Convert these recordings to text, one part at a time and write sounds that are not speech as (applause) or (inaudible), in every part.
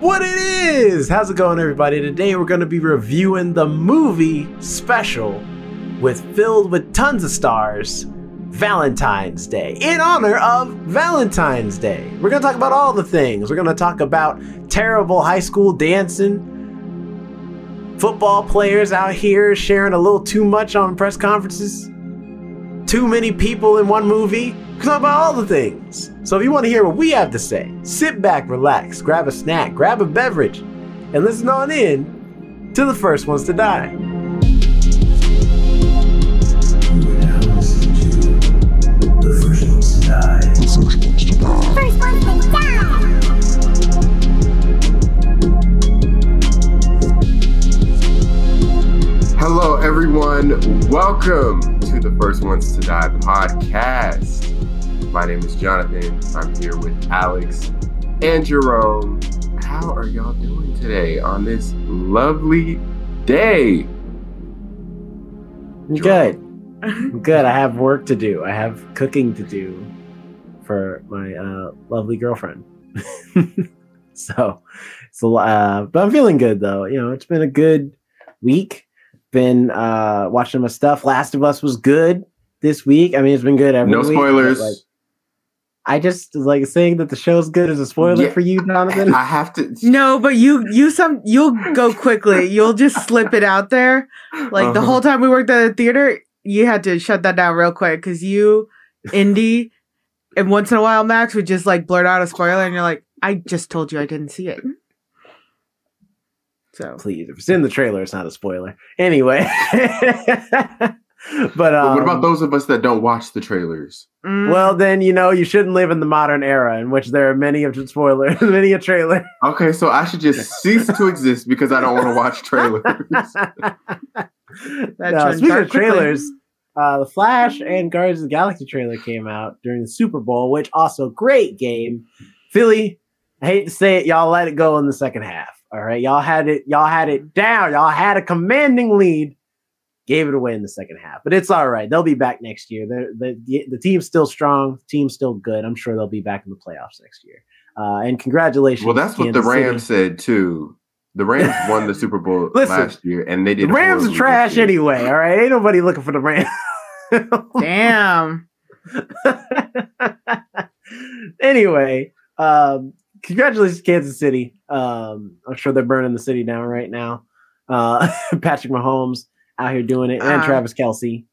what it is. How's it going, everybody? Today we're going to be reviewing the movie special with filled with tons of stars, Valentine's Day, in honor of Valentine's Day. We're going to talk about all the things. We're going to talk about terrible high school dancing, football players out here sharing a little too much on press conferences, too many people in one movie. We're talk about all the things. So if you want to hear what we have to say, sit back, relax, grab a snack, grab a beverage, and listen on in to the first ones to die. First one to die. Hello, everyone. Welcome to the First Ones to Die podcast. My name is Jonathan. I'm here with Alex and Jerome. How are y'all doing today on this lovely day? Good. (laughs) Good. I have work to do. I have cooking to do for my uh, lovely girlfriend. (laughs) so it's a lot, uh, but I'm feeling good though. You know, it's been a good week. Been uh, watching my stuff. Last of Us was good this week. I mean, it's been good every No week, but, spoilers. like, I just like saying that the show's good is a spoiler Yeah. for you, Jonathan. I have to. (laughs) No, but you you some you'll go quickly. You'll just slip it out there. Like the Uh-huh. whole time we worked at the theater, you had to shut that down real quick because you, Indy, and once in a while Max would just like blurt out a spoiler, and you're like, "I just told you I didn't see it." So Please, if it's in the trailer, it's not a spoiler. Anyway, (laughs) (laughs) but But um, what about those of us that don't watch the trailers? mm, Well, then you know you shouldn't live in the modern era in which there are many of spoilers, (laughs) many a trailer. Okay, so I should just (laughs) cease to exist because I don't want to watch trailers. That no, turned speaking of trailers, uh, the Flash and Guardians of the Galaxy trailer came out during the Super Bowl, which also great game. Philly, I hate to say it, y'all let it go in the second half. All right, y'all had it, y'all had it down, y'all had a commanding lead, gave it away in the second half. But it's all right. They'll be back next year. They're, the the the team's still strong, the team's still good. I'm sure they'll be back in the playoffs next year. Uh, and congratulations. Well, that's what the Kansas City. Rams said too. The Rams (laughs) won the Super Bowl Listen, last year, and they The did. Rams are trash anyway. All right, ain't nobody looking for the Rams. (laughs) damn. (laughs) anyway, um, congratulations, Kansas City. Um, I'm sure they're burning the city down right now. Uh, Patrick Mahomes out here doing it, and Uh, Travis Kelce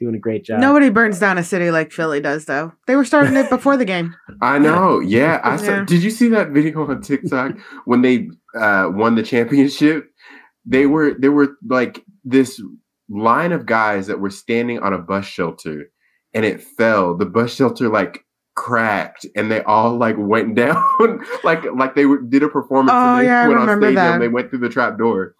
doing a great job. Nobody burns down a city like Philly does, though. They were starting it before the game. (laughs) I know. Yeah, I saw. Yeah. Did you see that video on TikTok when they uh, won the championship? They were there were like this line of guys that were standing on a bus shelter, and it fell. The bus shelter like cracked, and they all like went (laughs) down, like like they were, did a performance. Oh, and they yeah, I went on remember stage that. and they went through the trap door.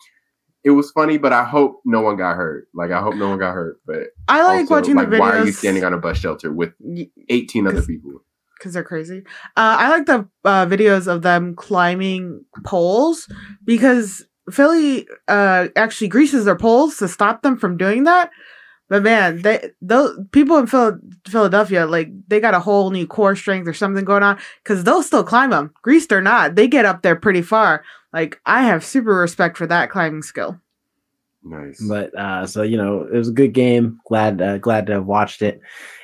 It was funny, but I hope no one got hurt. Like I hope no one got hurt. But I like also, watching like, the videos. why are you standing on a bus shelter with eighteen other people? because they're crazy. Uh, I like the uh, videos of them climbing poles because Philly uh, actually greases their poles to stop them from doing that. But man, they those people in Phil- Philadelphia like they got a whole new core strength or something going on because they'll still climb them, greased or not. They get up there pretty far. Like I have super respect for that climbing skill. Nice. But uh, so you know, it was a good game. Glad uh, glad to have watched it.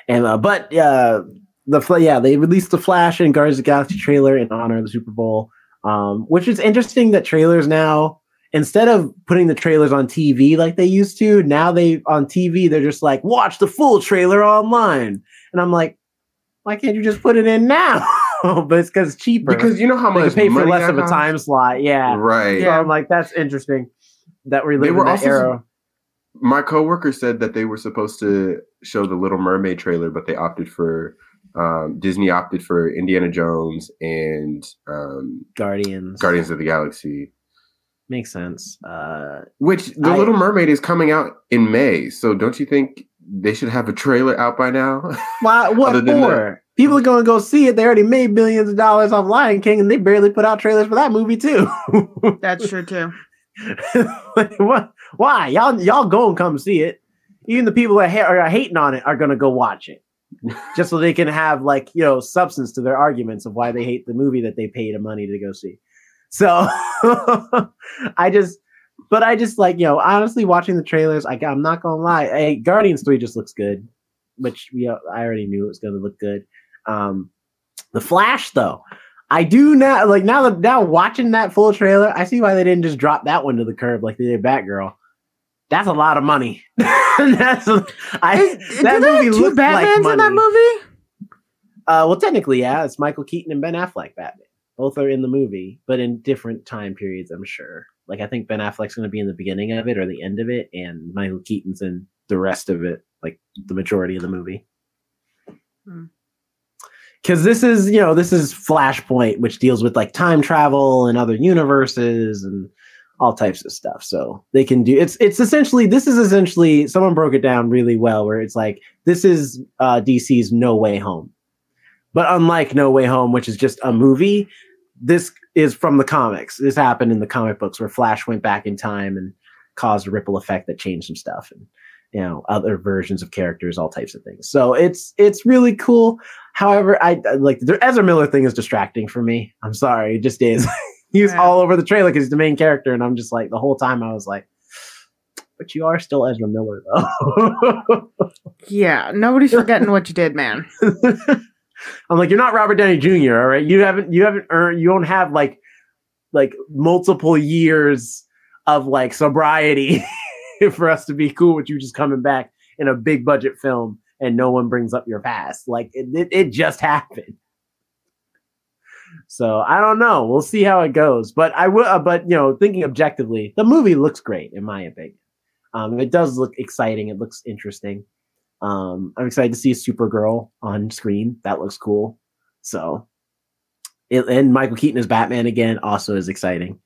And uh, but uh, the yeah, they released the Flash and Guardians of the Galaxy trailer in honor of the Super Bowl. Um, which is interesting that trailers now instead of putting the trailers on TV like they used to, now they on TV they're just like watch the full trailer online. And I'm like, why can't you just put it in now? (laughs) but it's because it's cheaper. Because you know how they much pay for less of a time slot. Yeah. Right. So I'm like, that's interesting that we're They living were in that also- era. My coworker said that they were supposed to show the Little Mermaid trailer, but they opted for um, Disney opted for Indiana Jones and um, Guardians. Guardians of the Galaxy. Makes sense. Uh, Which the I- Little Mermaid is coming out in May, so don't you think they should have a trailer out by now? (laughs) why, what Other than for? People are going to go see it. They already made billions of dollars off Lion King, and they barely put out trailers for that movie too. (laughs) That's true too. Like, what? Why y'all y'all go and come see it? Even the people that ha- are hating on it are going to go watch it, (laughs) just so they can have like you know substance to their arguments of why they hate the movie that they paid a money to go see. So (laughs) I just, but I just like, you know, honestly, watching the trailers, I, I'm not gonna lie. Hey, Guardians 3 just looks good, which we, I already knew it was gonna look good. Um, the Flash, though, I do now, like, now that now watching that full trailer, I see why they didn't just drop that one to the curb like they did Batgirl. That's a lot of money. (laughs) That's a, I, Is- that do they have movie two looked like Batmans in that movie? Uh, well, technically, yeah, it's Michael Keaton and Ben Affleck Batman. Both are in the movie, but in different time periods, I'm sure. Like, I think Ben Affleck's going to be in the beginning of it or the end of it, and Michael Keaton's in the rest of it, like the majority of the movie. Hmm. Because this is, you know, this is Flashpoint, which deals with like time travel and other universes and all types of stuff. So they can do it's it's essentially this is essentially someone broke it down really well where it's like this is uh DC's No Way Home. But unlike No Way Home, which is just a movie, this is from the comics. This happened in the comic books where Flash went back in time and caused a ripple effect that changed some stuff and you know other versions of characters, all types of things. So it's it's really cool. However, I, I like the Ezra Miller thing is distracting for me. I'm sorry, it just is. (laughs) he's all over the trailer because he's the main character, and I'm just like the whole time I was like, but you are still Ezra Miller though. (laughs) Yeah, nobody's forgetting what you did, man. (laughs) I'm like, you're not Robert Downey Jr. All right, you haven't you haven't earned you don't have like like multiple years of like sobriety (laughs) for us to be cool with you just coming back in a big budget film and no one brings up your past. Like it, it, it just happened. So I don't know. We'll see how it goes. But I will. Uh, but you know, thinking objectively, the movie looks great in my opinion. Um, it does look exciting. It looks interesting. Um, I'm excited to see Supergirl on screen. That looks cool. So, it, and Michael Keaton as Batman again also is exciting.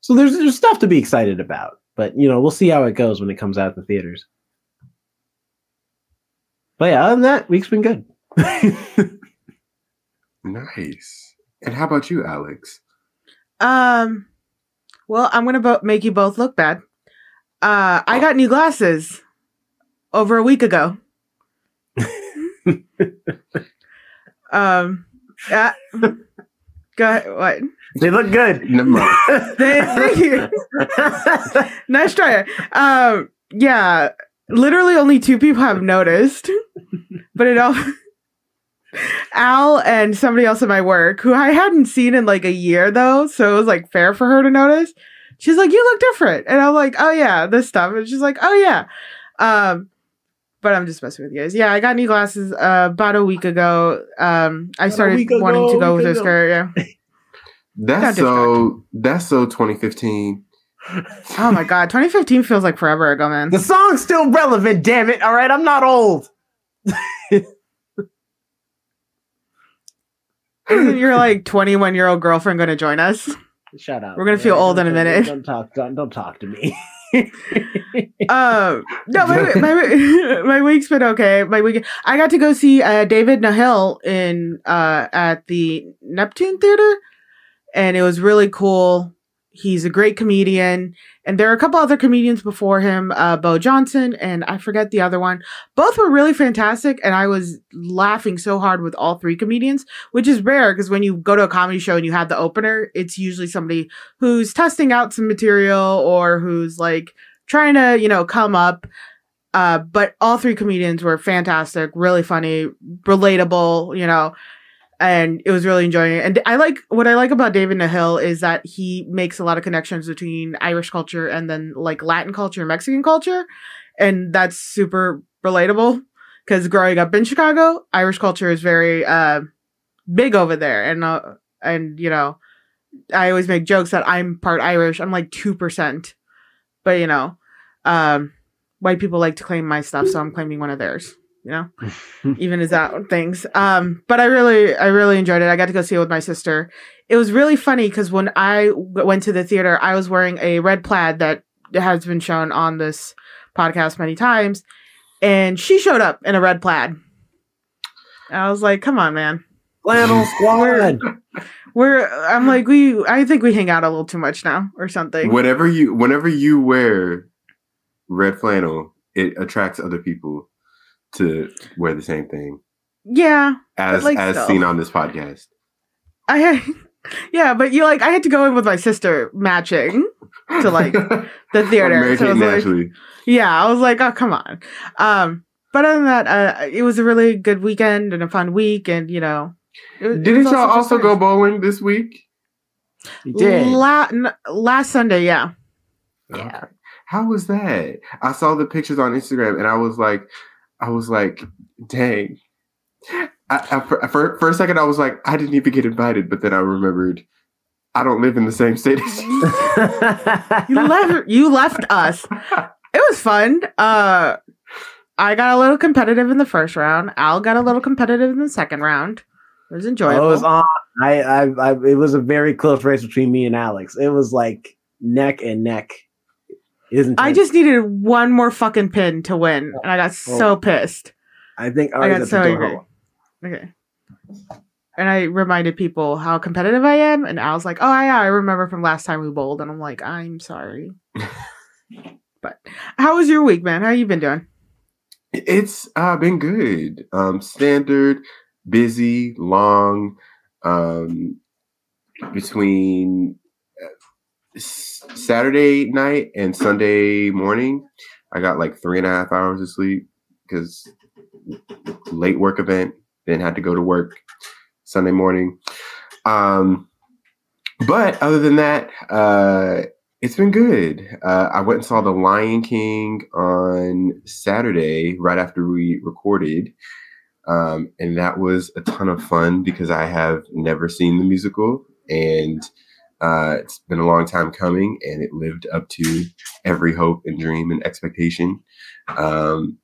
So there's there's stuff to be excited about. But you know, we'll see how it goes when it comes out in the theaters. But yeah, other than that, week's been good. (laughs) Nice. And how about you, Alex? Um, well, I'm gonna bo- make you both look bad. Uh, I got new glasses over a week ago. Um, yeah. Go ahead. What? they look good. Never mind. (laughs) Thank you. nice try. Um, yeah. Literally, only two people have noticed, but it all. Al and somebody else at my work, who I hadn't seen in like a year though, so it was like fair for her to notice. She's like, "You look different," and I'm like, "Oh yeah, this stuff." And she's like, "Oh yeah," um, but I'm just messing with you guys. Yeah, I got new glasses uh, about a week ago. Um, I About started week ago, wanting to go with week this ago. skirt. Yeah. (laughs) That's Not so that's so 2015. Oh my god, 2015 feels like forever ago, man. the song's still relevant, damn it. All right, I'm not old. (laughs) Isn't your like 21 year old girlfriend going to join us? Shut up. We're gonna feel man. old in a Don't- minute. Don't talk. Don't, don't talk to me. (laughs) (laughs) Um, no, my, my (laughs) my week's been okay. My week, I got to go see uh, David Nihill in uh at the Neptune Theater, and it was really cool. He's a great comedian, and there are a couple other comedians before him, uh, Bo Johnson, and I forget the other one. Both were really fantastic, and I was laughing so hard with all three comedians, which is rare because when you go to a comedy show and you have the opener, it's usually somebody who's testing out some material or who's like trying to, you know, come up. Uh, but all three comedians were fantastic, really funny, relatable, you know, and it was really enjoying it. And I like what I like about David Nihill is that he makes a lot of connections between Irish culture and then like Latin culture and Mexican culture. And that's super relatable because growing up in Chicago, Irish culture is very uh, big over there. And, uh, and, you know, I always make jokes that I'm part Irish. I'm like 2%. But, you know, um, white people like to claim my stuff, so I'm claiming one of theirs. You know, (laughs) even as that things. Um, but I really, I really enjoyed it. I got to go see it with my sister. It was really funny because when I w- went to the theater, I was wearing a red plaid that has been shown on this podcast many times, and she showed up in a red plaid. I was like, "Come on, man." Flannel squad. (laughs) We're. I'm like, we. I think we hang out a little too much now, or something. Whenever you whenever you wear red flannel, it attracts other people to wear the same thing Yeah, as like as so. seen on this podcast. I (laughs) Yeah, but you like I had to go in with my sister matching to like (laughs) the theater. Mary So I was like- yeah, I was like, oh come on. Um, but other than that, uh, it was a really good weekend and a fun week, and you know, it, it Didn't was y'all just also go bowling this week? You did. La- n- last Sunday, yeah. Yeah. How was that? I saw the pictures on Instagram and I was like, I was like, dang. I, I, for, for, for a second, I was like, I didn't even get invited, but then I remembered I don't live in the same state as you. You left you left us. It was fun. Uh, I got a little competitive in the first round. Al got a little competitive in the second round. It was I enjoyable. was on. I, I, I, it was a very close race between me and Alex. It was like neck and neck. Isn't I just needed one more fucking pin to win, and I got so pissed. I think I I got was so the door. angry. Okay. And I reminded people how competitive I am, and Al's like, "Oh yeah, I remember from last time we bowled," and I'm like, "I'm sorry." (laughs) but how was your week, man? How you been doing? It's uh, been good. Um, standard, busy, long. Um, between uh, s- Saturday night and Sunday morning, I got like three and a half hours of sleep because late work event. Then had to go to work Sunday morning. Um, but other than that, uh, it's been good. Uh, I went and saw The Lion King on Saturday, right after we recorded. Um, and that was a ton of fun because I have never seen the musical and uh, it's been a long time coming and it lived up to every hope and dream and expectation. Um,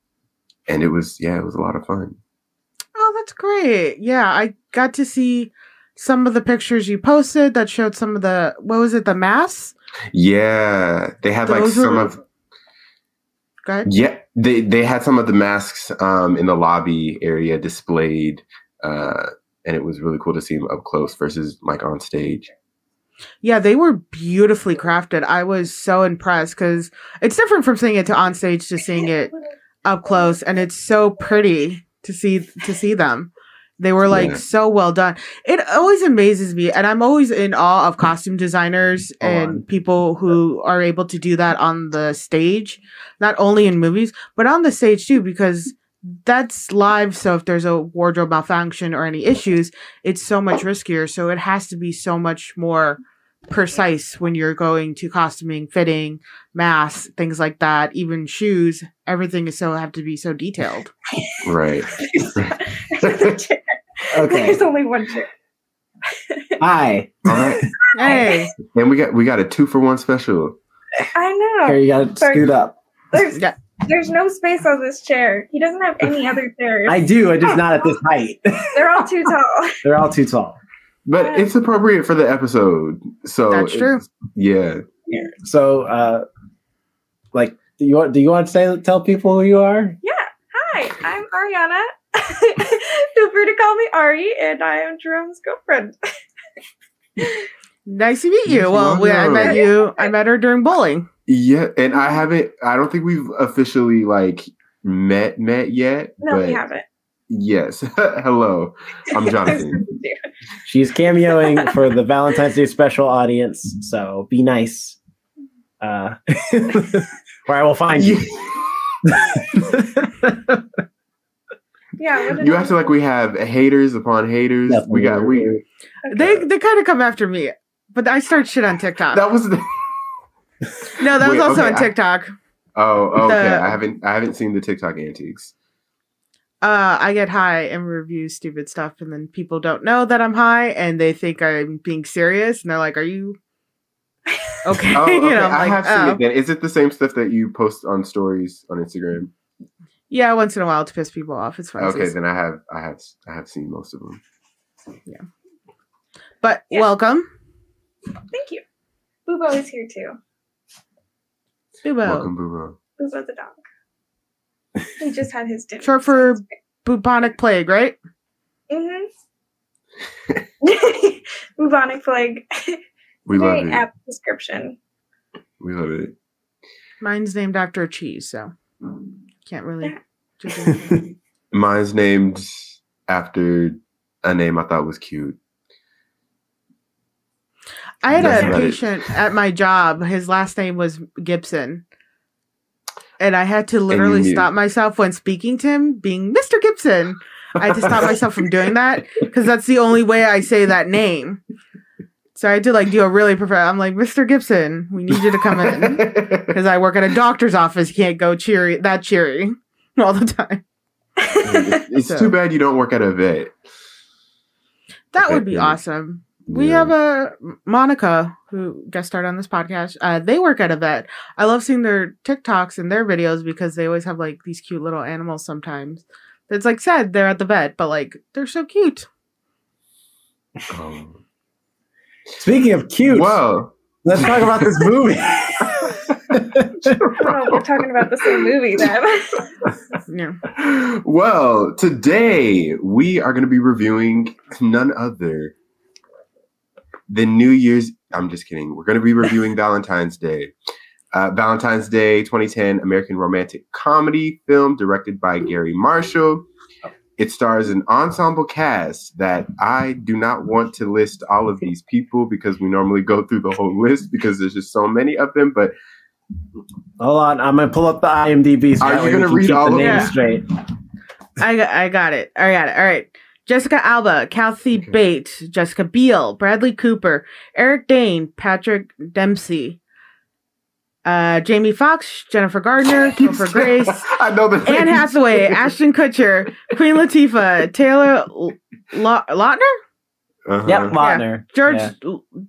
and it was, yeah, it was a lot of fun. Oh, that's great. Yeah, I got to see some of the pictures you posted that showed some of the what was it, the mass? Yeah, they had like some were- of Go ahead. Yeah, they they had some of the masks um, in the lobby area displayed, uh, and it was really cool to see them up close versus like on stage. Yeah, they were beautifully crafted. I was so impressed because it's different from seeing it to on stage to seeing it up close, and it's so pretty to see to see them. They were like Yeah. so well done. It always amazes me, and I'm always in awe of costume designers and people who are able to do that on the stage, not only in movies but on the stage too, because that's live. So if there's a wardrobe malfunction or any issues, it's so much riskier. So it has to be so much more precise when you're going to costuming, fitting, masks, things like that, even shoes. Everything is so have to be so detailed. Right. (laughs) Okay. There's only one chair. Hi. All right. Hey, And we got we got a two for one special. I know. Here you gotta scoot up. There's Yeah. There's no space on this chair. He doesn't have any (laughs) other chairs. I do. I just not at this height. (laughs) They're all too tall. (laughs) They're all too tall. But it's appropriate for the episode. So That's true. it's- Yeah. So, uh, like, do you want? Do you want to say tell people who you are? Yeah. Hi, I'm Ariana. Feel free to call me Ari, and I am Jerome's girlfriend. nice to meet you. Yes, Well, we, I met you. I met her during bowling. Yeah, and I haven't I don't think we've officially like met met yet. No, but we haven't. Yes. (laughs) Hello. I'm (laughs) Jonathan. She's cameoing for the Valentine's Day special audience. So be nice. Uh, (laughs) where I will find you. Yeah, You I- acted like we have haters upon haters. That's we got we They they kind of come after me, but I start shit on TikTok. that was the no, that was also okay, on I- TikTok. Oh, okay. The- I haven't I haven't seen the TikTok antiques. uh, I get high and review stupid stuff, and then people don't know that I'm high, and they think I'm being serious, and they're like, "Are you (laughs) okay?" Oh, (laughs) okay. you know, I'm like, have seen "Oh." it then. Is it the same stuff that you post on stories on Instagram? yeah, once in a while to piss people off. It's fun. Okay, then I have I have I have seen most of them. Yeah, but Yeah. welcome, Thank you. Bubo is here too. Bubo. Welcome, Boo Bubo the dog. He just had his dinner. Short for bubonic plague, right? Mm-hmm. (laughs) Bubonic plague. We love Very it. apt description. We love it. Mine's named after a cheese, so can't really. (laughs) Mine's named after a name I thought was cute. I had That's a it. patient at my job. His last name was Gibson. And I had to literally stop myself when speaking to him, being Mr. Gibson. I had to stop (laughs) myself from doing that because that's the only way I say that name. So I had to like do a really prefer. I'm like, Mr. Gibson, we need you to come in (laughs) because I work at a doctor's office. Can't go cheery that cheery (laughs) all the time. it's So- too bad you don't work at a vet. That would be awesome. We have a Monica who guest starred on this podcast. Uh, they work at a vet. I love seeing their TikToks and their videos because they always have like these cute little animals. Sometimes it's like said they're at the vet, but like they're so cute. Um, Speaking of cute, whoa! let's talk about this movie. (laughs) Oh, we're talking about the same movie then. (laughs) Yeah. well, today we are going to be reviewing none other than New Year's. I'm just kidding. We're going to be reviewing (laughs) Valentine's Day. Uh, Valentine's Day 2010 American romantic comedy film directed by Garry Marshall. It stars an ensemble cast that I do not want to list all of these people because we normally go through the whole list because there's just so many of them. But Hold on, I'm gonna pull up the IMDb. So Are that you gonna read keep all the of names them? straight? I got, I got it. I got it. All right. Jessica Alba, Kathy Bates, Jessica Biel, Bradley Cooper, Eric Dane, Patrick Dempsey, uh, Jamie Foxx, Jennifer Gardner, (laughs) Topher Grace, (laughs) I know the Anne. Hathaway, (laughs) Ashton Kutcher, Queen Latifah, Taylor L- Lautner, Uh-huh. Yep, Lautner. George Yeah.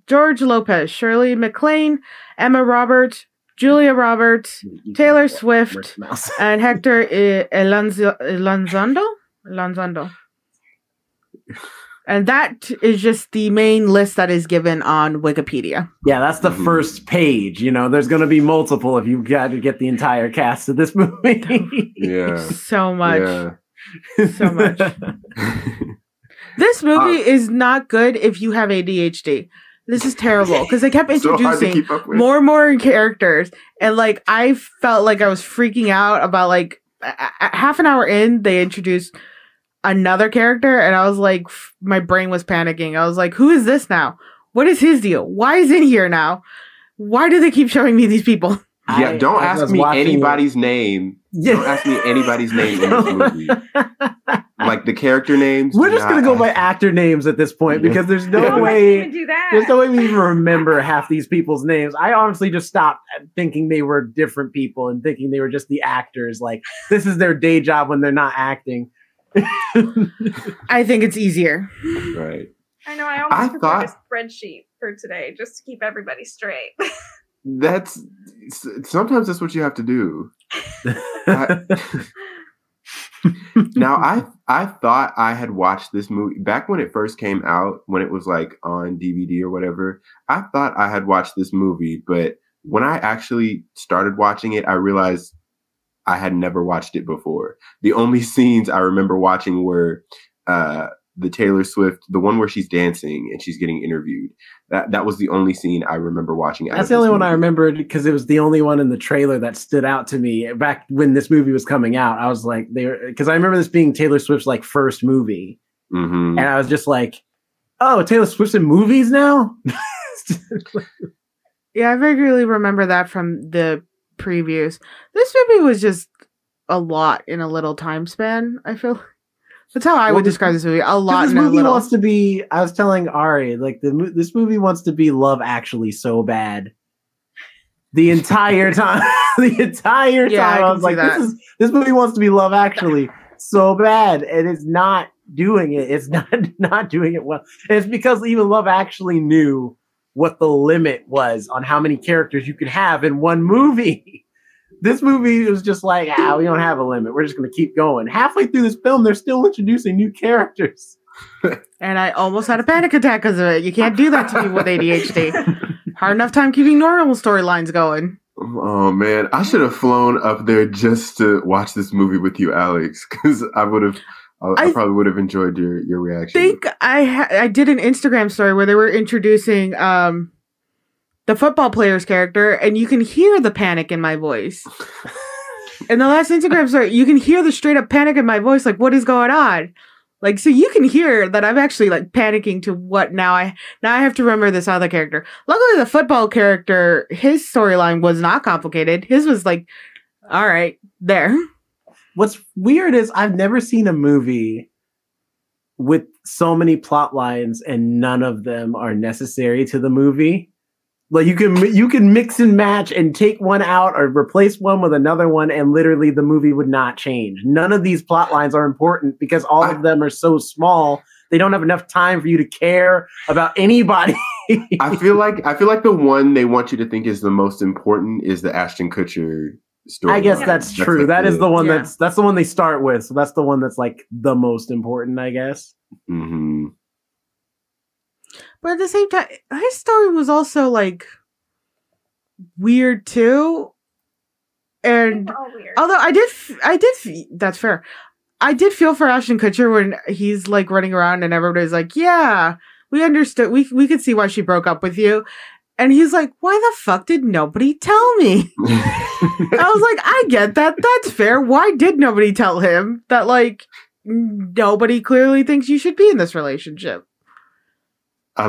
George Lopez, Shirley MacLaine, Emma Roberts, Julia Roberts, Taylor Swift, and Hector I- Elanzo- Elanzondo. Elanzondo. And that is just the main list that is given on Wikipedia. Yeah, that's the Mhm. first page. You know, there's gonna be multiple if you got to get the entire cast of this (laughs) movie. Yeah. So much. Yeah. So much. (laughs) This movie is not good if you have ADHD. This is terrible because they kept (laughs) so hard to introducing keep up with. more and more characters and like i felt like i was freaking out about like a- a- half an hour in they introduced another character and i was like f- my brain was panicking i was like who is this now what is his deal why is in here now why do they keep showing me these people yeah, I- don't I ask was me watching- anybody's name. Yeah. Don't ask me anybody's name in this (laughs) movie. Like the character names. We're just gonna go by ask- actor names at this point because there's no am I gonna even way. do that? There's no way we even remember half these people's names. I honestly just stopped thinking they were different people and thinking they were just the actors. Like this is their day job when they're not acting. (laughs) i think it's easier Right. I know. I almost I prepared thought- a spreadsheet for today just to keep everybody straight. (laughs) That's sometimes that's what you have to do. (laughs) I- now I I thought I had watched this movie back when it first came out, when it was like on DVD or whatever. I thought I had watched this movie, but when I actually started watching it, I realized I had never watched it before. The only scenes I remember watching were uh, the Taylor Swift, the one where she's dancing and she's getting interviewed. That that was the only scene I remember watching. That's the this only one I remembered because it was the only one in the trailer that stood out to me back when this movie was coming out. I was like, they because I remember this being Taylor Swift's like first movie, Mhm. and I was just like, oh, Taylor Swift's in movies now. (laughs) yeah i vaguely remember that from the previews this movie was just a lot in a little time span i feel that's how i Well, would this- describe this movie a lot this in a movie little wants to be. I was telling Ari like the this movie wants to be Love Actually so bad. The entire (laughs) time, (laughs) the entire Yeah, I time, I, can was like, that. "This is this movie wants to be Love Actually so bad, and it's not doing it. It's (laughs) not not doing it well. And it's because even Love Actually knew what the limit was on how many characters you could have in one movie. (laughs) This movie was just like, ah, we don't have a limit. We're just going to keep going. Halfway through this film, they're still introducing new characters. (laughs) and I almost had a panic attack because of it. You can't do that to people with ADHD. (laughs) Hard enough time keeping normal storylines going. Oh man, I should have flown up there just to watch this movie with you, Alex, because I would have. I, I I probably would have enjoyed your your reaction. think I ha- I did an Instagram story where they were introducing um the football player's character, and you can hear the panic in my voice. (laughs) in the last Instagram story, you can hear the straight up panic in my voice, like what is going on? Like so you can hear that I'm actually like panicking to what now I now I have to remember this other character. Luckily the football character, his storyline was not complicated. His was like, all right, there. What's weird is I've never seen a movie with so many plot lines and none of them are necessary to the movie. Like you can you can mix and match and take one out or replace one with another one and literally the movie would not change. None of these plot lines are important because all I- of them are so small. They don't have enough time for you to care about anybody. I feel like I feel like the one they want you to think is the most important is the Ashton Kutcher story. I guess Yeah. that's true. like That is the one Yeah. that's that's the one they start with. So that's the one that's like the most important, I guess. hmm But at the same time, his story was also like weird too. And weird. although I did, I did, that's fair. I did feel for Ashton Kutcher when he's like running around and everybody's like, "Yeah, we understood. We we could see why she broke up with you." And he's like, "Why the fuck did nobody tell me?" (laughs) I was like, "I get that. That's fair. Why did nobody tell him that? Like, nobody clearly thinks you should be in this relationship." I,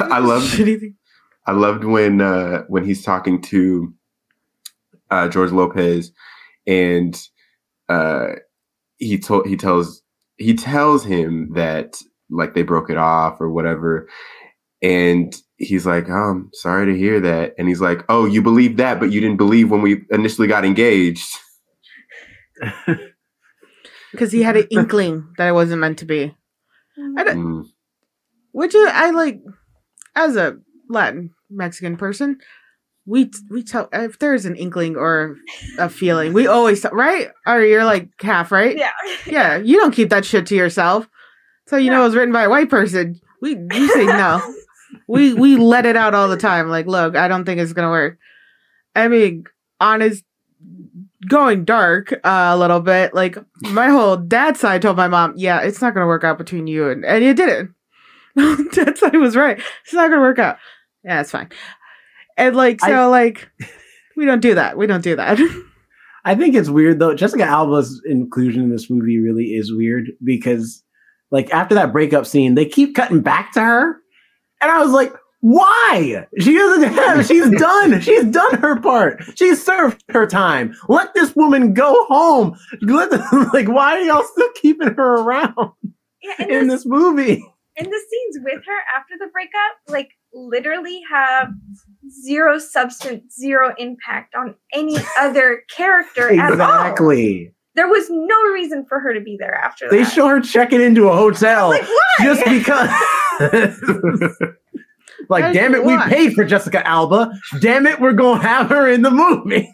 I loved (laughs) I loved when uh, when he's talking to uh, George Lopez, and uh, he told he tells he tells him that like they broke it off or whatever, and he's like, oh, "I'm sorry to hear that," and he's like, "Oh, you believe that, but you didn't believe when we initially got engaged." (laughs) because he had an inkling that it wasn't meant to be. I don't- Mm. Which is, I like, as a Latin Mexican person, we we tell if there's an inkling or a feeling, we always tell, right. Or you're like half right. yeah. (laughs) Yeah, you don't keep that shit to yourself. So you know it was written by a white person. We you say no. (laughs) we we let it out all the time. Like, look, I don't think it's gonna work. I mean, honest, going dark uh, a little bit. Like my whole dad side told my mom, yeah, it's not gonna work out between you and and it didn't. (laughs) dad side was right. It's not gonna work out. Yeah, it's fine. And like so, I- like we don't do that. We don't do that. (laughs) I think it's weird though. Jessica Alba's inclusion in this movie really is weird because, like, after that breakup scene, they keep cutting back to her, and I was like, "Why? She doesn't (laughs) have. She's done. She's done her part. She's served her time. Let this woman go home. Let (laughs) like, why are y'all still keeping her around Yeah, in the, this movie? and the scenes with her after the breakup, like, literally have zero substance, zero impact on any other character at all. Exactly. There was no reason for her to be there after They that. They show her checking into a hotel. like, why? just because. (laughs) like, As damn it, we paid for Jessica Alba. Damn it, we're gonna have her in the movie.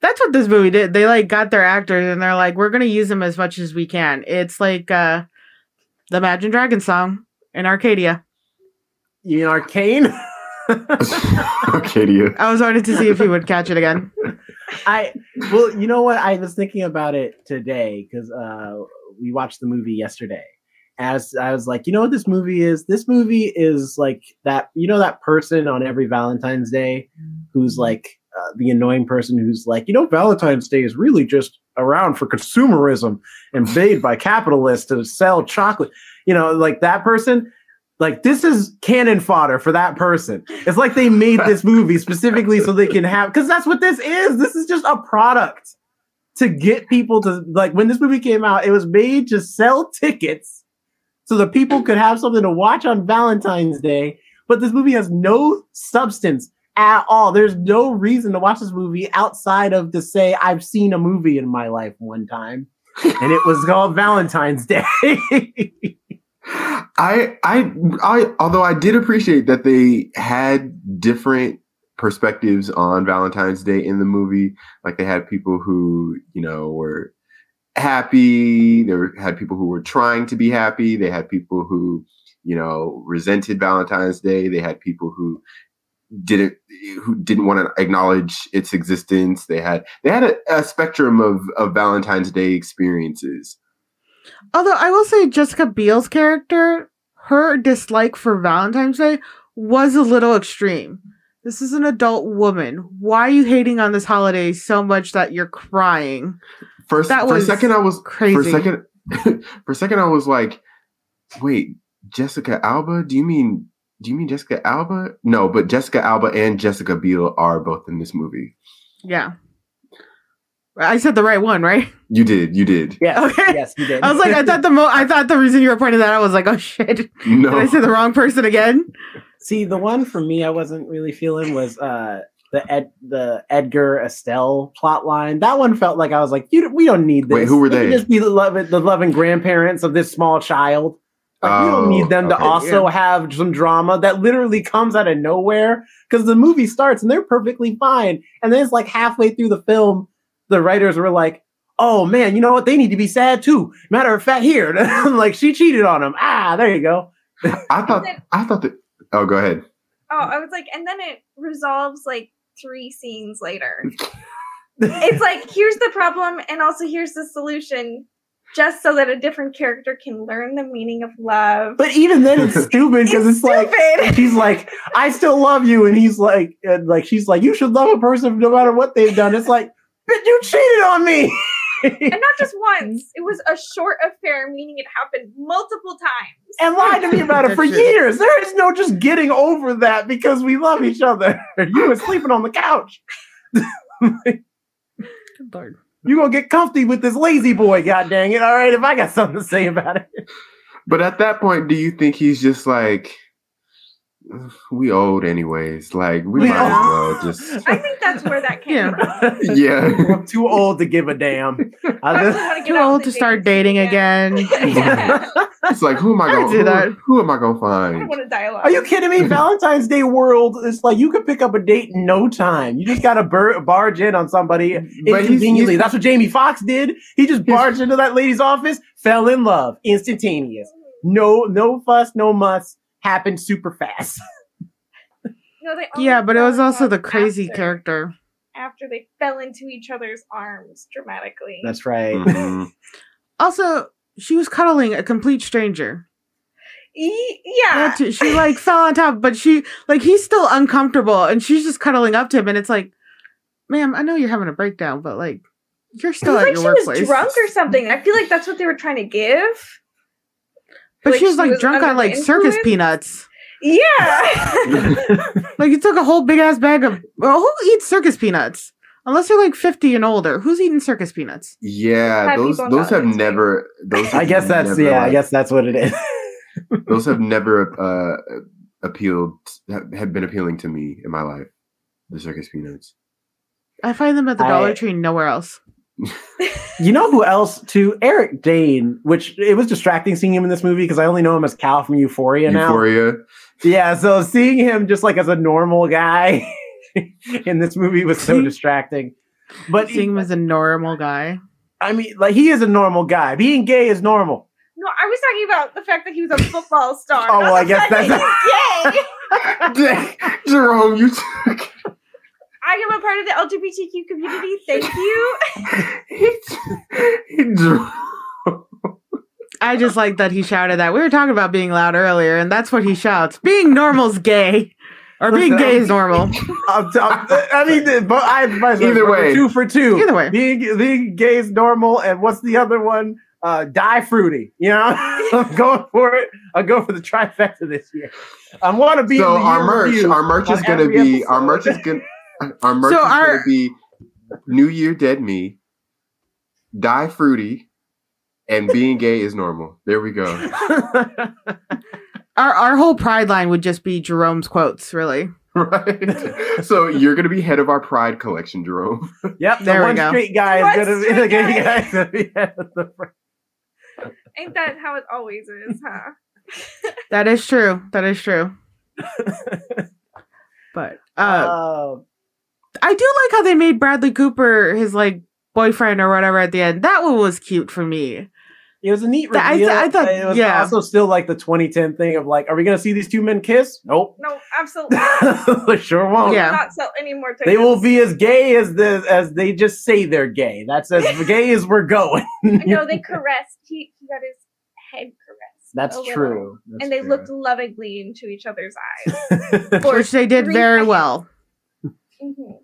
That's what this movie did. They like got their actors and they're like, we're gonna use them as much as we can. It's like uh the Imagine Dragons song in Arcadia. you mean Arcane? (laughs) Arcadia. I was wanting to see if you would catch it again. (laughs) I well, you know what? I was thinking about it today because uh, we watched the movie yesterday. As I was like, you know what this movie is? This movie is like that. You know that person on every Valentine's Day who's like uh, the annoying person who's like, you know, Valentine's Day is really just around for consumerism and made by capitalists to sell chocolate. You know, like that person. Like this is cannon fodder for that person. It's like they made this movie specifically so they can have because that's what this is. This is just a product to get people to like when this movie came out, it was made to sell tickets so that people could have something to watch on Valentine's Day. But this movie has no substance at all. There's no reason to watch this movie outside of to say I've seen a movie in my life one time. and it was called Valentine's Day. (laughs) I, I, I, although I did appreciate that they had different perspectives on Valentine's Day in the movie. Like they had people who, you know, were happy. They were, had people who were trying to be happy. They had people who, you know, resented Valentine's Day. They had people who didn't who didn't want to acknowledge its existence. They had they had a, a spectrum of of Valentine's Day experiences. Although I will say Jessica Biel's character, her dislike for Valentine's Day was a little extreme. This is an adult woman. Why are you hating on this holiday so much that you're crying? First, That for a was second, I was crazy. For a second, (laughs) for a second I was like, wait, Jessica Alba? Do you mean do you mean Jessica Alba? No, but Jessica Alba and Jessica Biel are both in this movie. Yeah. I said the right one, right? You did, you did. Yeah. (laughs) Okay. yes, you did. I was like, I thought the mo I thought the reason you were pointing that out was like, oh shit. Did I say the wrong person again? See, the one for me I wasn't really feeling was uh the Ed the Edgar Estelle plot line. That one felt like I was like, you we don't need this. Wait, who were can they? just be the loving the loving grandparents of this small child. Like, you don't Oh, need them to okay. also have some drama that literally comes out of nowhere because the movie starts and they're perfectly fine. And then it's like halfway through the film, the writers were like, oh man, you know what? They need to be sad too. Matter of fact, here, (laughs) like she cheated on him. Ah, there you go. I thought I thought that Oh, go ahead. Oh, I was like, and then it resolves like three scenes later. (laughs) it's like here's the problem, and also here's the solution, just so that a different character can learn the meaning of love. But even then, it's (laughs) stupid because it's, like stupid. she's like, "I still love you," and he's like, and like she's like, "You should love a person no matter what they've done." It's like, but you cheated on me. and not just once. It was a short affair, meaning it happened multiple times. and lied to me about it for years. There is no just getting over that because we love each other. (laughs) You were sleeping on the couch. Lord. You gonna get comfy with this lazy boy? God dang it! All right, if I got something to say about it, But at that point, do you think he's just like we old anyways? Like we, We might as well just I think that's where that came Yeah. from. (laughs) Yeah. (laughs) I'm too old to give a damn. (laughs) I I just- Too old to the start dating dating again. It's like who am I I gonna who, who am I gonna I find? want to dialogue. Are you kidding me? Valentine's Day world is like you could pick up a date in no time. You just gotta bur- barge in on somebody But he's- inconveniently. he's- That's what Jamie Foxx did. He just barged into that lady's office, fell in love, instantaneous. No, no fuss, no muss. Happened super fast. No, they Yeah, but it was also the crazy after- character. after they fell into each other's arms dramatically. That's right. Mhm. Also, she was cuddling a complete stranger. E- Yeah, yeah. she like fell on top, but she like he's still uncomfortable, and she's just cuddling up to him, and it's like, ma'am, I know you're having a breakdown, but like, you're still at like your she workplace. was drunk or something. I feel like that's what they were trying to give. but like she was she like was drunk on the like circus influence? peanuts. Yeah. (laughs) (laughs) Like you took a whole big ass bag of. Well, who eats circus peanuts? Unless you're like 50 and older. Who's eating circus peanuts? Yeah, Happy those those have never those I have guess that's never, yeah. I guess that's what it is. (laughs) those have never uh appealed have, have been appealing to me in my life. The circus peanuts. I find them at the I- Dollar Tree, nowhere else. You know who else too? Eric Dane, which it was distracting seeing him in this movie because I only know him as Cal from Euphoria now. Euphoria. Yeah, so seeing him just like as a normal guy (laughs) in this movie was so distracting. But Seeing him as a normal guy. I mean, like he is a normal guy. Being gay is normal. no, I was talking about the fact that he was a football (laughs) star. Oh, well, I guess fact that he's gay. (laughs) Jerome, you took I am a part of the LGBTQ community. Thank you. Jerome. I just like that he shouted that. We were talking about being loud earlier, and that's what he shouts. Being normal's gay. Or being gay I'm- is normal. (laughs) I'm t- I'm- I mean, the- but I advise Either way. two for two. Either way. being being gay is normal, and what's the other one? Uh, die fruity. You know, (laughs) I'm going for it. I'll go for the trifecta this year. I want to be. so in the our year merch, our merch is gonna every be our merch is gonna our merch So is gonna be New Year Dead Me, Die Fruity, and being gay is normal. There we go. (laughs) Our our whole pride line would just be Jerome's quotes, really. (laughs) Right. So you're gonna be head of our Pride collection, Jerome. (laughs) Yep, the There we one go. straight guy One is gonna be the straight gay guy. guy. to be at the front. Ain't that how it always is, huh? That is true. That is true. But uh, Uh, I do like how they made Bradley Cooper his like boyfriend or whatever at the end. That one was cute for me. It was a neat I reveal. th- I thought- it was yeah. also still like the 2010 thing of like, are we gonna see these two men kiss? Nope. No, absolutely. (laughs) they sure won't. Yeah. Not sell any more tickets. They will be as gay as the as they just say they're gay. That's as (laughs) gay as we're going. No, they (laughs) caressed. He, he got his head caressed. That's true. That's and they true. looked lovingly into each other's eyes. For Which they did very seconds. well. Mhm.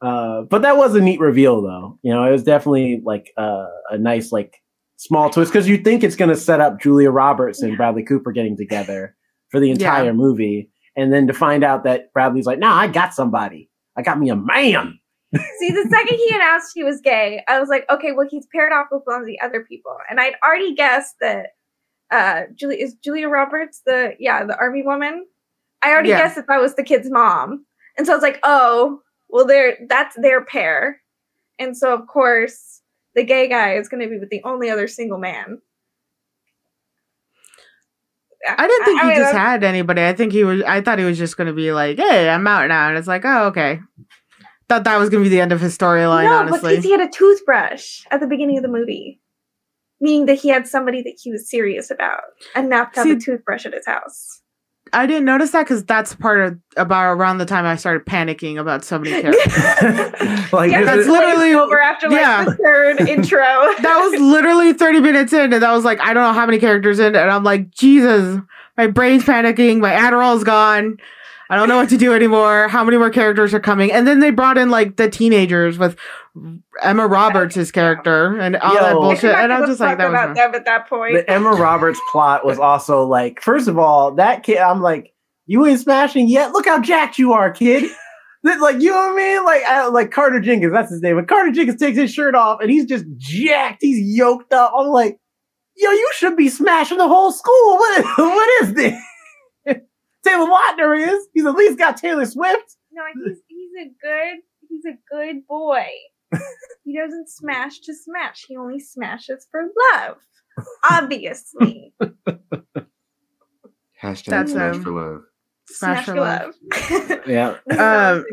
Uh, but that was a neat reveal, though. You know, it was definitely like uh, a nice like small twist because you think it's going to set up Julia Roberts and Yeah. Bradley Cooper getting together for the entire Yeah. movie, and then to find out that Bradley's like, "Nah, I got somebody. I got me a man." See, the second he announced he was gay, I was like, okay, well, he's paired off with one of the other people, and I'd already guessed that uh, Julie is Julia Roberts, the yeah, the army woman. I already Yeah. guessed that that was the kid's mom, and so I was like, oh, well, they're that's their pair, and so of course the gay guy is going to be with the only other single man. I didn't think he mean, just I'm- had anybody. I think he was. I thought he was just going to be like, "Hey, I'm out now," and it's like, "Oh, okay." Thought that was going to be the end of his storyline. no, honestly, because he had a toothbrush at the beginning of the movie, meaning that he had somebody that he was serious about enough to have See- a toothbrush at his house. I didn't notice that because that's part of about around the time I started panicking about so many characters. (laughs) (laughs) like Yeah, this that's is- literally- over after like yeah. the third (laughs) intro. that was literally 30 minutes in, and that was like, I don't know how many characters in, and I'm like, Jesus, my brain's panicking, my Adderall's gone. I don't know what to do anymore. How many more characters are coming? And then they brought in like the teenagers with Emma Roberts' character and all that bullshit. I And I could was just like, fuck that about was them at that point. the Emma Roberts plot was also like, first of all, that kid, I'm like, you ain't smashing yet. Look how jacked you are, kid. (laughs) Like you know what I mean? Like I, like Carter Jenkins, that's his name. But Carter Jenkins takes his shirt off and he's just jacked. He's yoked up. I'm like, yo, you should be smashing the whole school. What is, (laughs) what is this? (laughs) Taylor Lautner is. He's at least got Taylor Swift. no, he's he's a good he's a good boy. He doesn't smash to smash. He only smashes for love. (laughs) Obviously. Hashtag That's, smash um, for love. Smash for love. (laughs) Yeah. (laughs) I Um.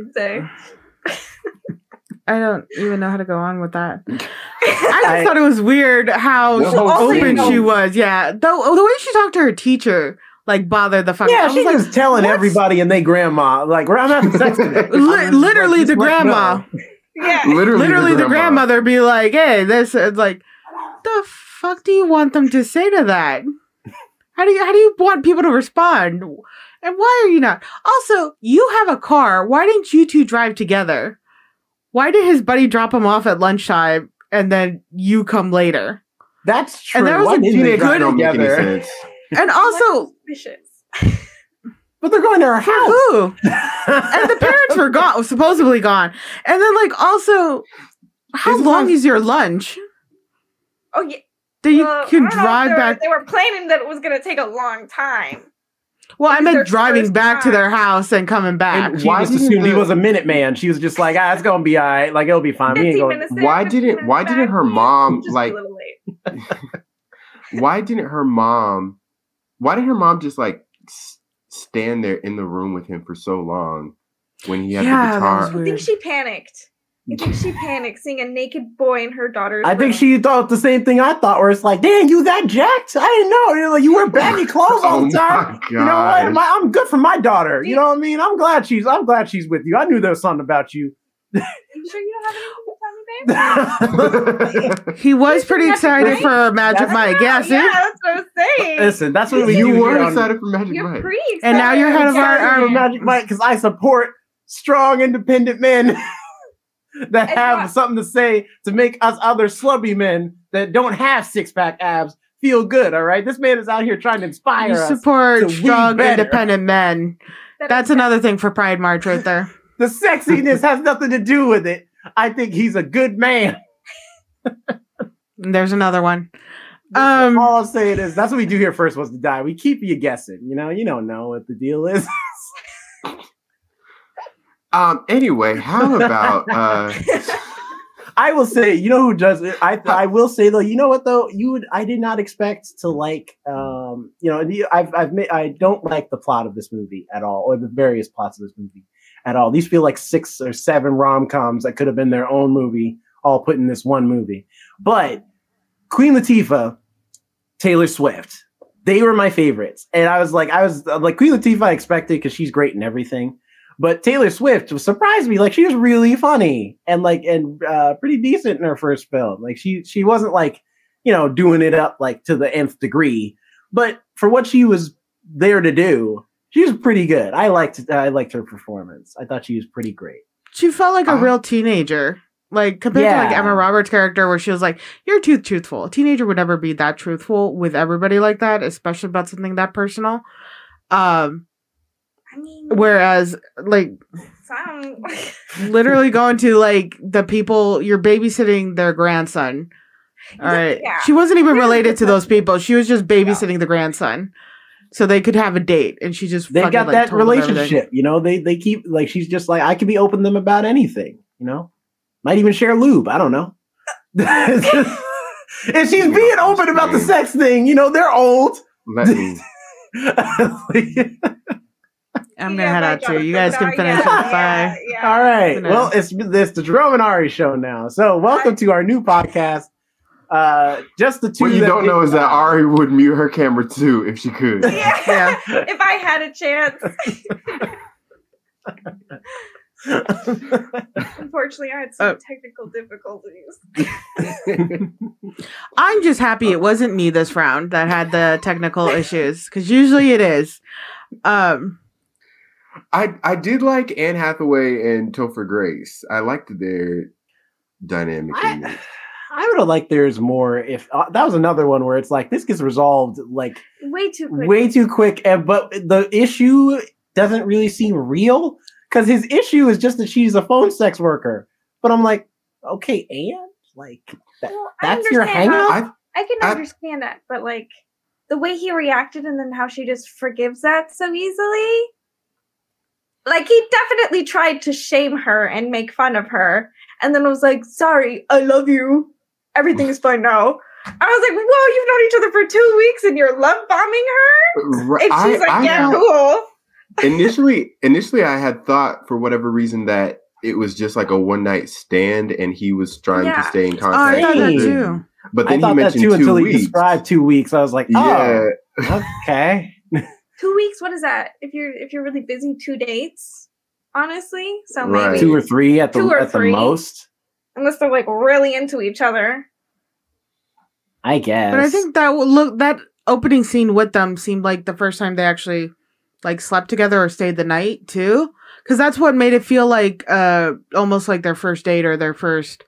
I don't even know how to go on with that. I just I- thought it was weird how No, open know- she was. Yeah, the the way she talked to her teacher like bothered the fuck. Yeah, I was she's like, just telling what's- everybody and they grandma, like, we're I'm having sex today. Li- literally like, the just let you grandma. Yeah. Literally, literally the, grandma. grandmother be like, "Hey, this is like, the fuck do you want them to say to that? How do you how do you want people to respond? And why are you not? Also, you have a car. Why didn't you two drive together? Why did his buddy drop him off at lunchtime and then you come later? That's true. And that was Why a didn't they good- drive That don't make any together? And also, suspicious. (laughs) But they're going to her house. who? (laughs) And the parents were gone, supposedly gone. And then, like, also, how Isn't long is your lunch? Oh yeah. That you well, can don't know if drive they were- back They were planning that it was going to take a long time. Well, I This is their meant driving first back to their house and coming back. And she Why just didn't assumed he was a minute man. She was just like, ah, it's gonna be all right. Like it'll be fine. We ain't going. Why didn't- minutes why didn't her mom, just like- a little late. Why didn't her mom? Why did her mom just like s- stand there in the room with him for so long when he had Yeah, the guitar? I think she panicked. I think she panicked seeing a naked boy in her daughter's I think she thought the same thing I thought, where it's like, damn, you that jacked? I didn't know. You're like, you wear baggy (laughs) clothes all Oh the time. my You know what? My, I'm good for my daughter. You know what I mean? I'm glad she's. I'm glad she's with you. I knew there was something about you. You sure you don't have anything to tell me, babe? Listen, He was pretty excited Mike? for Magic That's- Mike. Yeah, see? yeah, that's what I was saying. Listen, that's what we you do were here on- excited for Magic You're Mike. pretty excited. And now you're head of our- excited our- um, Magic Mike because I support strong, independent men (laughs) that And have what- something to say to make us other slubby men that don't have six pack abs feel good. All right, this man is out here trying to inspire You us. support to strong, independent men. That That's is- another thing for Pride March right there. The sexiness has nothing to do with it. I think he's a good man. There's another one. Um, All I'll say is that's what we do here. First was to die. We keep you guessing. You know, you don't know what the deal is. (laughs) Um. Anyway, how about uh? (laughs) I will say, you know who does it? I I will say though, you know what though? You would I did not expect to like um, you know, I've I've made I don't like the plot of this movie at all, or the various plots of this movie at all. These feel like six or seven rom coms that could have been their own movie, all put in this one movie. But Queen Latifah, Taylor Swift, they were my favorites. And I was like, I was uh, like Queen Latifah, I expected because she's great in everything. But Taylor Swift surprised me. Like she was really funny and like and uh, pretty decent in her first film. Like she she wasn't like you know doing it up like to the nth degree. But for what she was there to do, she was pretty good. I liked I liked her performance. I thought she was pretty great. she felt like a Uh, real teenager. Like compared to like Emma Roberts' character, where she was like, "You're too truthful." A teenager would never be that truthful with everybody like that, especially about something that personal. Um, I mean, whereas like (laughs) literally going to like the people you're babysitting their grandson. All right. Yeah. She wasn't even related to those people. She was just babysitting the grandson. So they could have a date and she just They got like, that told them everything. relationship, you know. They they keep like she's just like I could be open to them about anything, you know. Might even share lube. I don't know. (laughs) and she's being open about the sex thing. You know, they're old. Let me. (laughs) I'm gonna Yeah, head out too. You guys can finish yeah, up. Bye. yeah, yeah. All right. Good. Well, it's this the Jerome and Ari show now. So welcome to our new podcast. Uh, just the two. What you that don't know is that Ari would mute her camera too if she could. Yeah. Yeah. (laughs) if I had a chance. (laughs) Unfortunately, I had some Oh. technical difficulties. (laughs) I'm just happy it wasn't me this round that had the technical issues because usually it is. Um, I I did like Anne Hathaway and Topher Grace. I liked their dynamic. in I, it. I would have liked there's more if uh, that was another one where it's like this gets resolved like Way too quick. way too quick, and but the issue doesn't really seem real because his issue is just that she's a phone sex worker. But I'm like, okay, and like that, Well, that's your understand hang how- up. I I can I- understand that, but like the way he reacted and then how she just forgives that so easily. Like he definitely tried to shame her and make fun of her, and then was like, "Sorry, I love you. Everything is fine now." I was like, "Whoa, you've known each other for two weeks and you're love bombing her?" And she's I- like, I "Yeah, had- cool." initially initially I had thought for whatever reason that it was just like a one night stand and he was trying Yeah. to stay in oh, I contact. thought that Hey. with her. too. But I then he thought that too two until he described two weeks. I was like, yeah, oh, okay. (laughs) Two weeks. What is that? If you're if you're really busy, two dates. Honestly, so Right. maybe two or three at the Two or at the most. Unless they're like really into each other. I guess. But I think that look that opening scene with them seemed like the first time they actually like slept together or stayed the night too, because that's what made it feel like uh almost like their first date or their first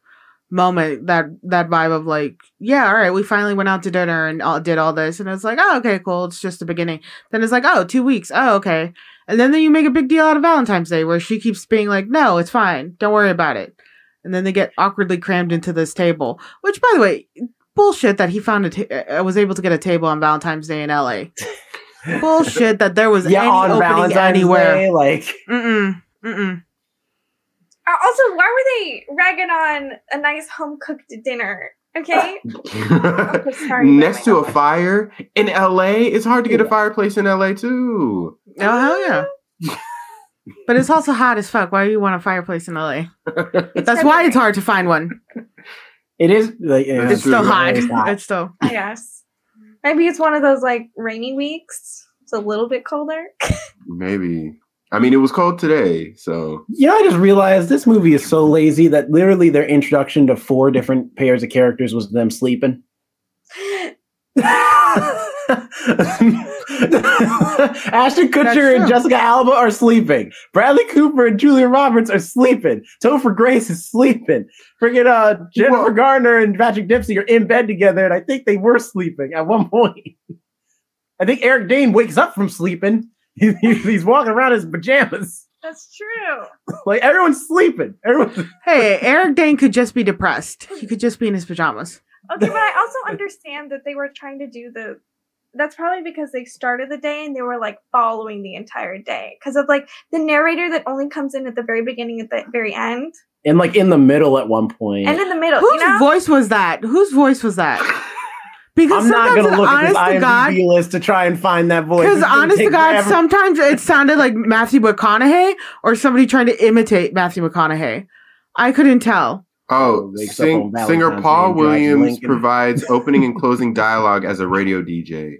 moment. That that vibe of like, yeah, all right, we finally went out to dinner and all, did all this, and it's like, oh, okay, cool, it's just the beginning. Then it's like, oh, two weeks, oh, okay, and then then you make a big deal out of Valentine's Day where she keeps being like, no, it's fine, don't worry about it. And then they get awkwardly crammed into this table, which, by the way, bullshit that he found a ta- uh, was able to get a table on Valentine's Day in LA. (laughs) bullshit that there was yeah, any on opening Valentine's anywhere. Day, like Mm-mm. Mm-mm. Uh, also, why were they ragging on a nice home cooked dinner? Okay, (laughs) sorry, next to a fire in LA. It's hard to get a fireplace in LA too. Oh hell yeah! (laughs) but it's also hot as fuck. Why do you want a fireplace in LA? (laughs) That's why it's hard to find one. it is. Like, yeah, It's still hot. It's hot. It's still. (laughs) (laughs) I guess maybe it's one of those like rainy weeks. It's a little bit colder. Maybe. I mean, it was cold today, so You know, I just realized this movie is so lazy that literally their introduction to four different pairs of characters was them sleeping. (laughs) Ashton Kutcher and. Jessica Alba are sleeping. Bradley Cooper and Julia Roberts are sleeping. Topher Grace is sleeping. Freaking uh, Jennifer Well- Garner and Patrick Dempsey are in bed together, and I think they were sleeping at one (laughs) point. I think Eric Dane wakes up from sleeping. (laughs) He- he- he's walking around in his pajamas. That's true. Like everyone's sleeping. Everyone's Hey, Eric Dane could just be depressed. He could just be in his pajamas. Okay, but I also understand that they were trying to do the. That's probably because they started the day and they were like following the entire day because of like the narrator that only comes in at the very beginning, at the very end, and like in the middle at one and in the middle. Whose you know? voice was that? Whose voice was that? (laughs) Because I'm not gonna look at this honest to God, list to try and find that voice. Because honest to God, forever. sometimes it sounded like Matthew McConaughey or somebody trying to imitate Matthew McConaughey. I couldn't tell. Oh, sing, singer Paul Williams provides opening and closing dialogue as a radio DJ.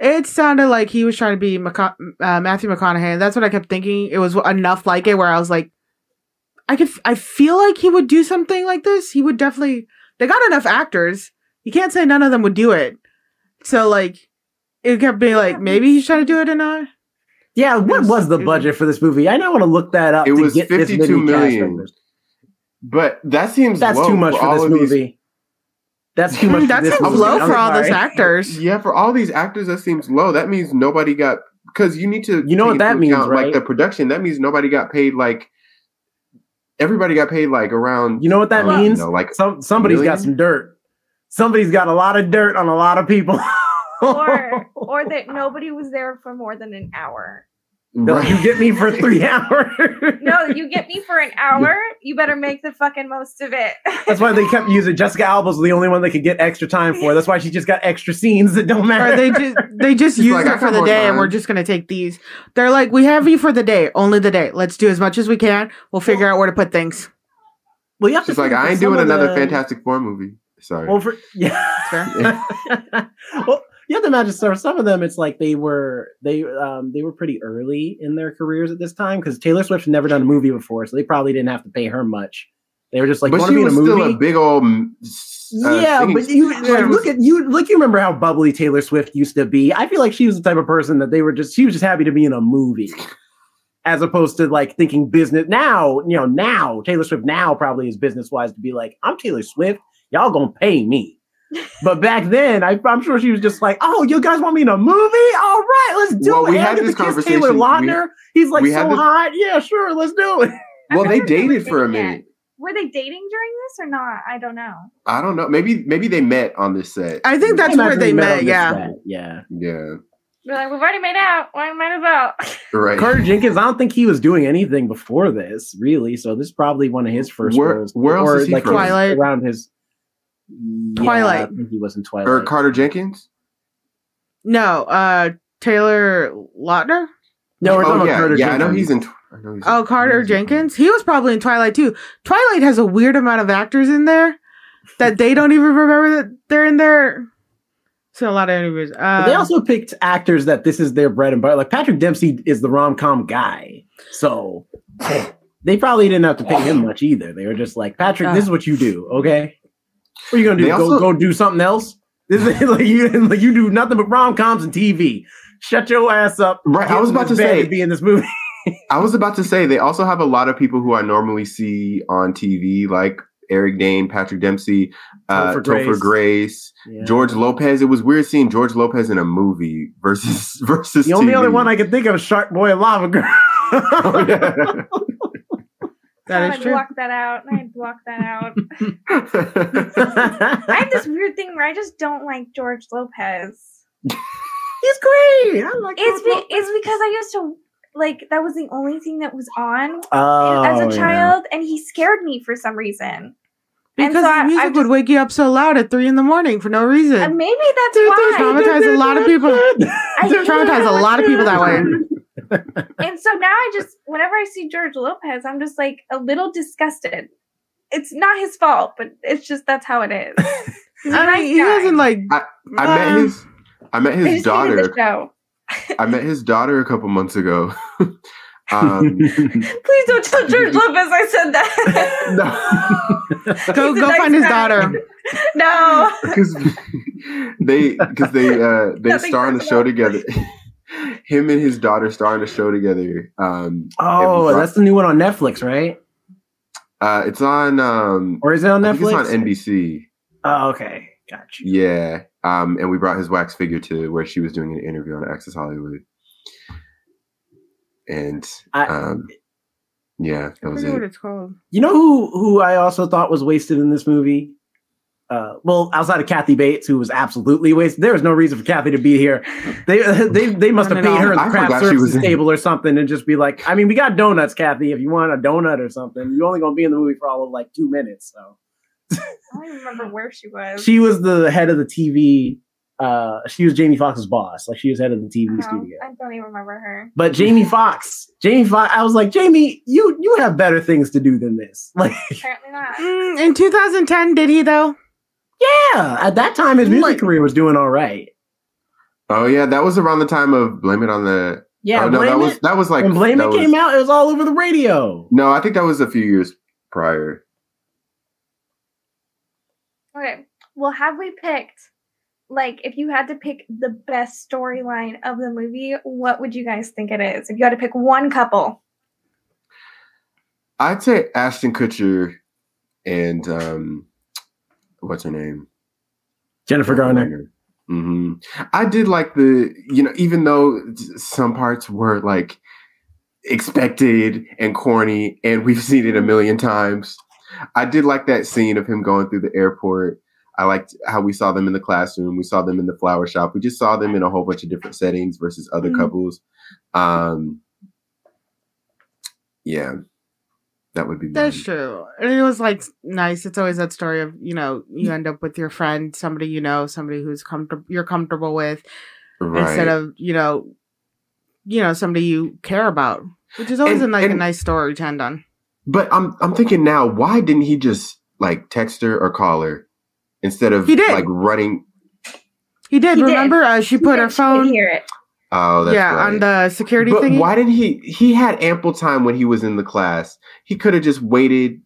It sounded like he was trying to be McCo- uh, Matthew McConaughey, and that's what I kept thinking. It was enough like it where I was like, I could, I feel like he would do something like this. He would definitely. They got enough actors. You can't say none of them would do it. So like, it kept being like maybe he's trying to do it or not. Yeah, what was- was the budget for this movie? I now want to look that up. It to was get this 52 many million. But that seems That's low too much for all this of these- movie. That's too (laughs) much. that seems movie. low I'm for all the sorry. actors. Yeah, for all these actors, that seems low. That means nobody got because you need to. You know what that into means, account, right? Like the production, that means nobody got paid. Like everybody got paid like around. You know what that I means? know, like Some somebody's got some dirt. Somebody's got a lot of dirt on a lot of people. or (laughs) or that nobody was there for more than an hour. No, you get me for three (laughs) hours. No, you get me for an hour. You better make the fucking most of it. That's why they kept using Jessica Alba's the only one they could get extra time for. That's why she just got extra scenes that don't matter. Or they just they (laughs) just She's used like, "I it for the more day, and we're just gonna take these. They're like, we have you for the day, only the day. Let's do as much as we can. We'll figure out where to put things. well, you have to She's like, I ain't doing another the- Fantastic Four movie. Sorry. Well, for yeah. (laughs) well, have to imagine so some of them. It's like they were they um they were pretty early in their careers at this time because Taylor Swift's never done a movie before, so they probably didn't have to pay her much. They were just like, but she be in a was movie?" still a big old. uh, yeah, singing- but you Yeah, like, was- look at you. Like you remember how bubbly Taylor Swift used to be. I feel like she was the type of person that they were just. She was just happy to be in a movie, as opposed to like thinking business. Now, you know, now Taylor Swift now probably is business wise to be like, I'm Taylor Swift. Y'all gonna pay me. But back then, I, I'm sure she was just like, "Oh, you guys want me in a movie? All right, let's do Well, it." we had get to this kiss conversation- Taylor we- Lautner. He's like so this- hot. Yeah, sure, let's do it. well, they wonder they dated for a minute. yet. Were they dating during this or not? I don't know. I don't know. Maybe maybe they met on this set. I think that's I where they on met. this Yeah, set, yeah. yeah. We're like, we've already made out. Why might as well? Right. Carter Jenkins, I don't think he was doing anything before this, really. So this is probably one of his first Where- roles. where else or is he like from? Twilight. around his Yeah, Twilight. I think he was in Twilight. or Carter Jenkins. no, uh, Taylor Lautner. no, we're talking Oh about yeah, Carter yeah. I know he's in. Tw- I know he's Oh, in- Carter he's in- Jenkins. He was probably in Twilight too. Twilight has a weird amount of actors in there that they don't even remember that they're in there. So a lot of interviews. Uh, But they also picked actors that this is their bread and butter. Like Patrick Dempsey is the rom com guy, so (laughs) they probably didn't have to pay him much either. They were just like, Patrick, this is what you do, okay? What are you gonna do? Go also- go do something else? (laughs) This is like you (laughs) like you do nothing but rom coms and TV. Shut your ass up. Right, I was about to say- to be in this movie. (laughs) I was about to say they also have a lot of people who I normally see on TV, like Eric Dane, Patrick Dempsey, uh, Topher Topher Grace. Grace, Yeah. George Lopez. It was weird seeing George Lopez in a movie versus versus. The only TV. other one I could think of is Shark Boy and Lava Girl. Oh, yeah. that is I true. blocked that out. I blocked that out. (laughs) I have this weird thing where I just don't like George Lopez. (laughs) He's great. I like It's be- it's because I used to like that was the only thing that was on Oh, as a oh, yeah. child, and he scared me for some reason. Because so the music I would just- wake you up so loud at three in the morning for no reason. And maybe that's Dude, why. Traumatized a (laughs) lot of people. I hate Traumatized a lot of people that way. And so now I just, whenever I see George Lopez, I'm just like a little disgusted. It's not his fault, but it's just that's how it is. (laughs) He's a I nice mean, he guy. hasn't like. I met uh, his. I met his just hated the daughter. I met his daughter a couple months ago. (laughs) um, Please don't tell George Lopez I said that. no, (laughs) Go go nice find his daughter. no. because they because they uh, they Nothing star on the show together. Him and his daughter star on the show together. Um, Oh, and- that's the new one on Netflix, right? uh, it's on. Um, Or is it on I think Netflix? it's on NBC. Oh, okay, gotcha. Yeah. Um, and we brought his wax figure to where she was doing an interview on Access Hollywood. And I- um, yeah, that I was forget what it. it's called. You know who who I also thought was wasted in this movie? Uh, well, outside of Kathy Bates, who was absolutely wasted. There was no reason for Kathy to be here. They (laughs) they they must have None paid her in the I craft forgot she was services table or something, and just be like, I mean, we got donuts, Kathy. If you want a donut or something, you're only gonna be in the movie for all of like two minutes. So (laughs) I don't even remember where she was. she was the head of the TV. Uh, she was Jamie Foxx's boss. Like she was head of the TV No, studio. I don't even remember her. But Jamie (laughs) Foxx, Jamie Foxx, I was like, Jamie, you you have better things to do than this. Like, Apparently not. Mm, in 2010, did he though? Yeah, at that time his music Like- career was doing all right. Oh yeah, that was around the time of Blame It on the. Yeah, oh, no, blame that was that was like when Blame It was- came out, it was all over the radio. No, I think that was a few years prior. Okay. Well, have we picked, like, if you had to pick the best storyline of the movie, what would you guys think it is? If you had to pick one couple. I'd say Ashton Kutcher and um, what's her name? Jennifer Garner. hmm I did like the, you know, even though some parts were like expected and corny, and we've seen it a million times. I did like that scene of him going through the airport. I liked how we saw them in the classroom. We saw them in the flower shop. We just saw them in a whole bunch of different settings versus other Mhm. couples. Um, yeah, that would be That's true. And it was like nice. It's always that story of, you know, you end up with your friend, somebody you know, somebody who's comfortable you're comfortable with, Right. instead of, you know, you know, somebody you care about. Which is always And- a, like a nice story to end on. But I'm I'm thinking now, why didn't he just like text her or call her instead of He did. like running? He did. He did. remember uh, she put her phone hear it. Oh, that's yeah, right. on the security but thingy. why didn't he? He had ample time when he was in the class. He could have just waited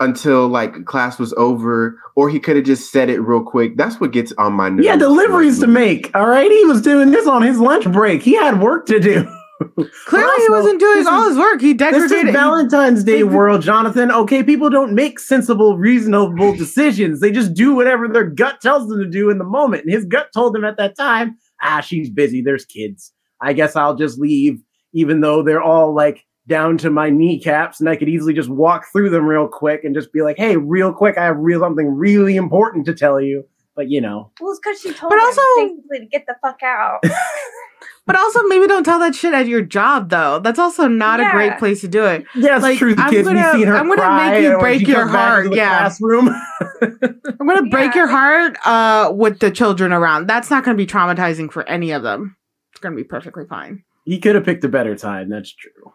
until like class was over, or he could have just said it real quick. That's what gets on my nerves. Yeah, deliveries to make. All right, he was doing this on his lunch break. He had work to do. (laughs) Clearly, he wasn't doing all is- his work. He decorated. This decorated. is Valentine's Day (laughs) world, Jonathan. Okay, people don't make sensible, reasonable (laughs) decisions. They just do whatever their gut tells them to do in the moment. And his gut told him at that time, ah, she's busy. There's kids. I guess I'll just leave, even though they're all like down to my kneecaps, and I could easily just walk through them real quick and just be like, hey, real quick, I have real something really important to tell you. But you know, Well, it's because she told But also- to get the fuck out. (laughs) But also, maybe don't tell that shit at your job, though. That's also not a great place to do it. yeah, it's Like, true. The I'm kids, gonna- seen her I'm gonna cry make you break your heart, yeah. classroom. (laughs) (laughs) I'm gonna break Yeah. your heart uh, with the children around. That's not gonna be traumatizing for any of them. It's gonna be perfectly fine. he could have picked a better time. That's true.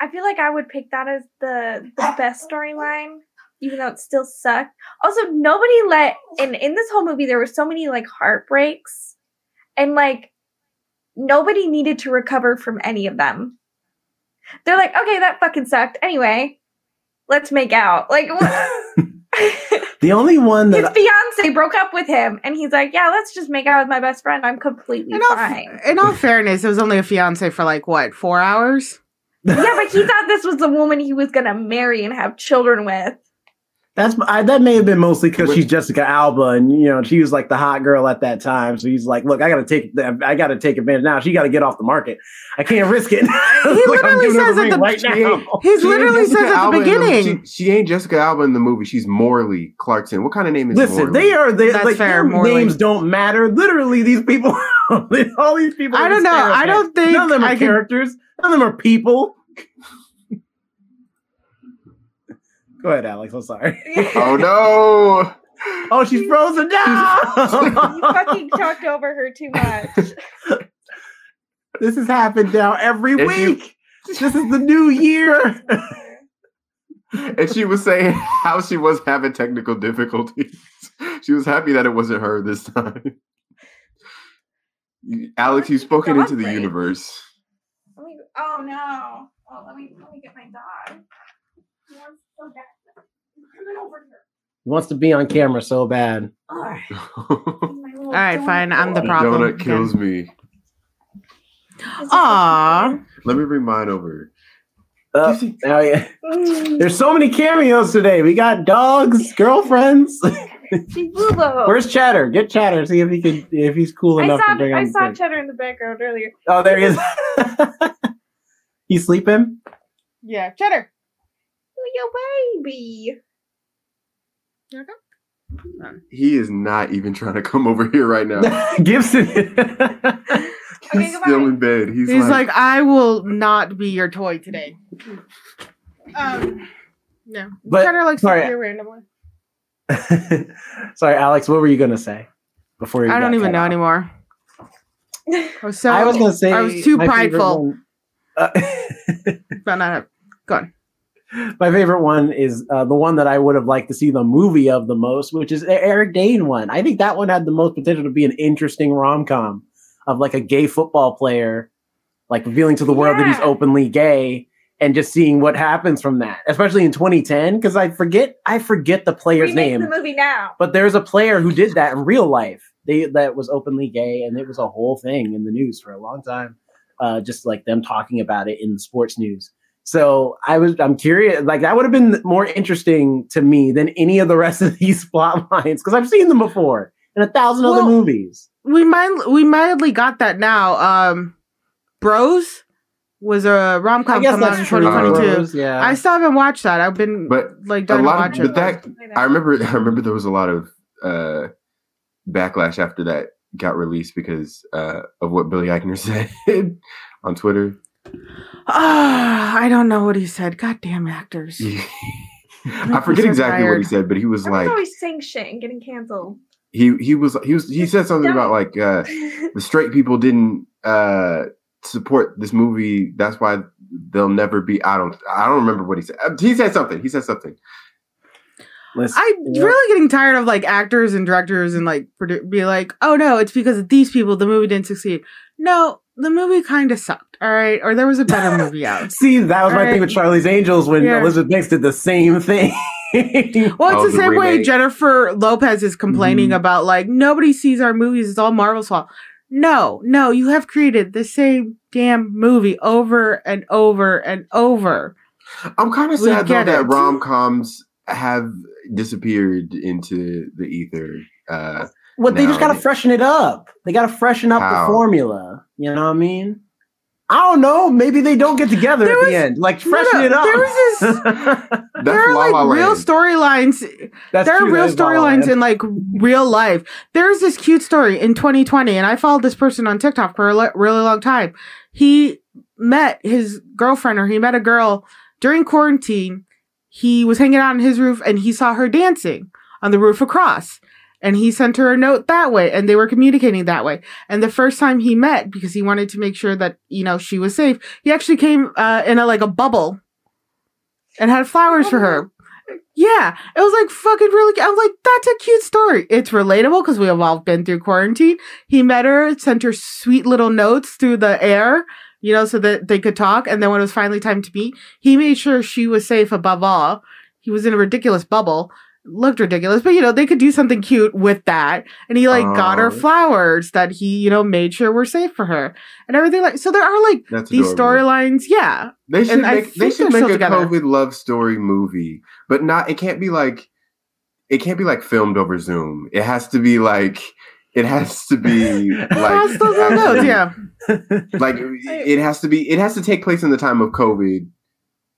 I feel like I would pick that as the the best storyline, even though it still sucked. Also, nobody let and in this whole movie there were so many like heartbreaks, and like nobody needed to recover from any of them. They're like, okay, that fucking sucked. Anyway, let's make out. Like. (laughs) (laughs) The only one that his that fiance broke up with him, and he's like, yeah, let's just make out with my best friend. I'm completely In all, fine. in all fairness, it was only a fiance for like what four hours. yeah, but he (laughs) thought this was the woman he was gonna marry and have children with. That's I, that may have been mostly because she's Jessica Alba, and you know she was like the hot girl at that time. So he's like, "Look, I got to take, I got to take advantage now. She got to get off the market. I can't risk it." He (laughs) literally says at the- right She now. ain't- He She literally Jessica says at the Alba in beginning. she, she ain't Jessica Alba in the movie. She's Morley Clarkson. What kind of name is Listen, Morley? they are they That's like fair, their Morley. names don't matter. Literally, these people, (laughs) all these people. I don't just know. I don't think none of them are I can- characters. None of them are people. Go ahead, Alex. I'm sorry. Oh (laughs) no! Oh, she's frozen down. You fucking (laughs) talked over her too much. This has happened now every If you- week. This is the new year. and she was saying how she was having technical difficulties. She was happy that it wasn't her this time. You- Alex, you've spoken into the universe. Let me, oh no! Oh, let me let me get my dog. He wants so bad. Come on over here. He wants to be on camera so bad. Oh, the All right, (laughs) fine, I'm the problem. donut kills me. Aw. Let me bring mine over. Uh, oh, yeah. (laughs) There's so many cameos today. We got dogs, girlfriends. (laughs) Where's Cheddar? Get Cheddar. See if he can if he's cool I enough saw to bring I on saw thing. Cheddar in the background earlier. Oh, there he is. He's sleeping. Yeah, cheddar. Your baby. He is not even trying to come over here right now. (laughs) Gibson. He's goodbye. still in bed. He's, He's like, like, I will not be your toy today. Um, no. But- cheddar likes sorry. to randomly. (laughs) Sorry, Alex. What were you gonna say before? You I don't even know off? anymore. (laughs) I was so. I was gonna say I was too my favorite prideful. one- Uh, But not. Go on. My favorite one is uh, the one that I would have liked to see the movie of the most, which is the Eric Dane one. I think that one had the most potential to be an interesting rom com of like a gay football player, like revealing to the world that he's openly gay and just seeing what happens from that, especially in 2010. Because I forget, I forget the player's Remake name, the movie now. but there's a player who did that in real life. They that was openly gay, and it was a whole thing in the news for a long time. Uh, just like them talking about it in the sports news. So I was I'm curious. Like that would have been more interesting to me than any of the rest of these (laughs) plot lines because I've seen them before in a thousand Well, other movies. we might we mildly got that now. Um, Bros was a rom I com guess coming out in that's true. 2022. Bros, yeah. I still haven't watched that. I've been But like a dying to lot watch of, it. but that I remember (laughs) I remember there was a lot of uh backlash after that got released because uh of what Billy Eichner (laughs) said on Twitter. Ah, I don't know what he said. Goddamn actors. (laughs) I forget so exactly what he said, but he was I was like always saying shit and getting canceled. he he was he was he said something about like uh the straight people didn't uh support this movie. That's why they'll never be i don't i don't remember what he said. Uh, he said something. He said something Listen, I'm yeah. really getting tired of like actors and directors and like produ- be like, oh no, it's because of these people the movie didn't succeed. No, the movie kind of sucked. All right, or there was a better movie (laughs) out. See, that was my Alright. thing with Charlie's Angels when Yeah. Elizabeth Banks did the same thing. (laughs) Well, it's Oh, the the same way. Jennifer Lopez is complaining Mhm. about like nobody sees our movies. It's all Marvel's fault. No, no, you have created the same damn movie over and over and over. i'm kind of We sad though get that rom-coms have disappeared into the ether uh What they just gotta freshen it up. They gotta freshen up How? the formula. You know what I mean? I don't know. Maybe they don't get together There at was- the end. Like freshen no, it up. there was this- (laughs) there are like La real storylines That's there are real that is La La storylines in like real life. There's this cute story in 2020, and I followed this person on TikTok for a le- really long time. He met his girlfriend, or he met a girl during quarantine. He was hanging out on his roof, and he saw her dancing on the roof across. And he sent her a note that way, and they were communicating that way. And the first time he met, because he wanted to make sure that you know she was safe, he actually came uh, in a like a bubble and had flowers for her. Yeah, it was like fucking really. I was like, that's a cute story. It's relatable because we have all been through quarantine. He met her, sent her sweet little notes through the air, you know, so that they could talk. And then when it was finally time to meet, he made sure she was safe above all. He was in a ridiculous bubble. Looked ridiculous, but you know, they could do something cute with that. And he like got her Oh. flowers that he, you know, made sure were safe for her and everything. Like, so there are like That's these storylines. Yeah. They should And make they should make a together. COVID love story movie, but not. It can't be like it can't be like filmed over Zoom. It has to be like it has to be (laughs) like Pass those little notes, actually- yeah. like it has to be it has to take place in the time of COVID,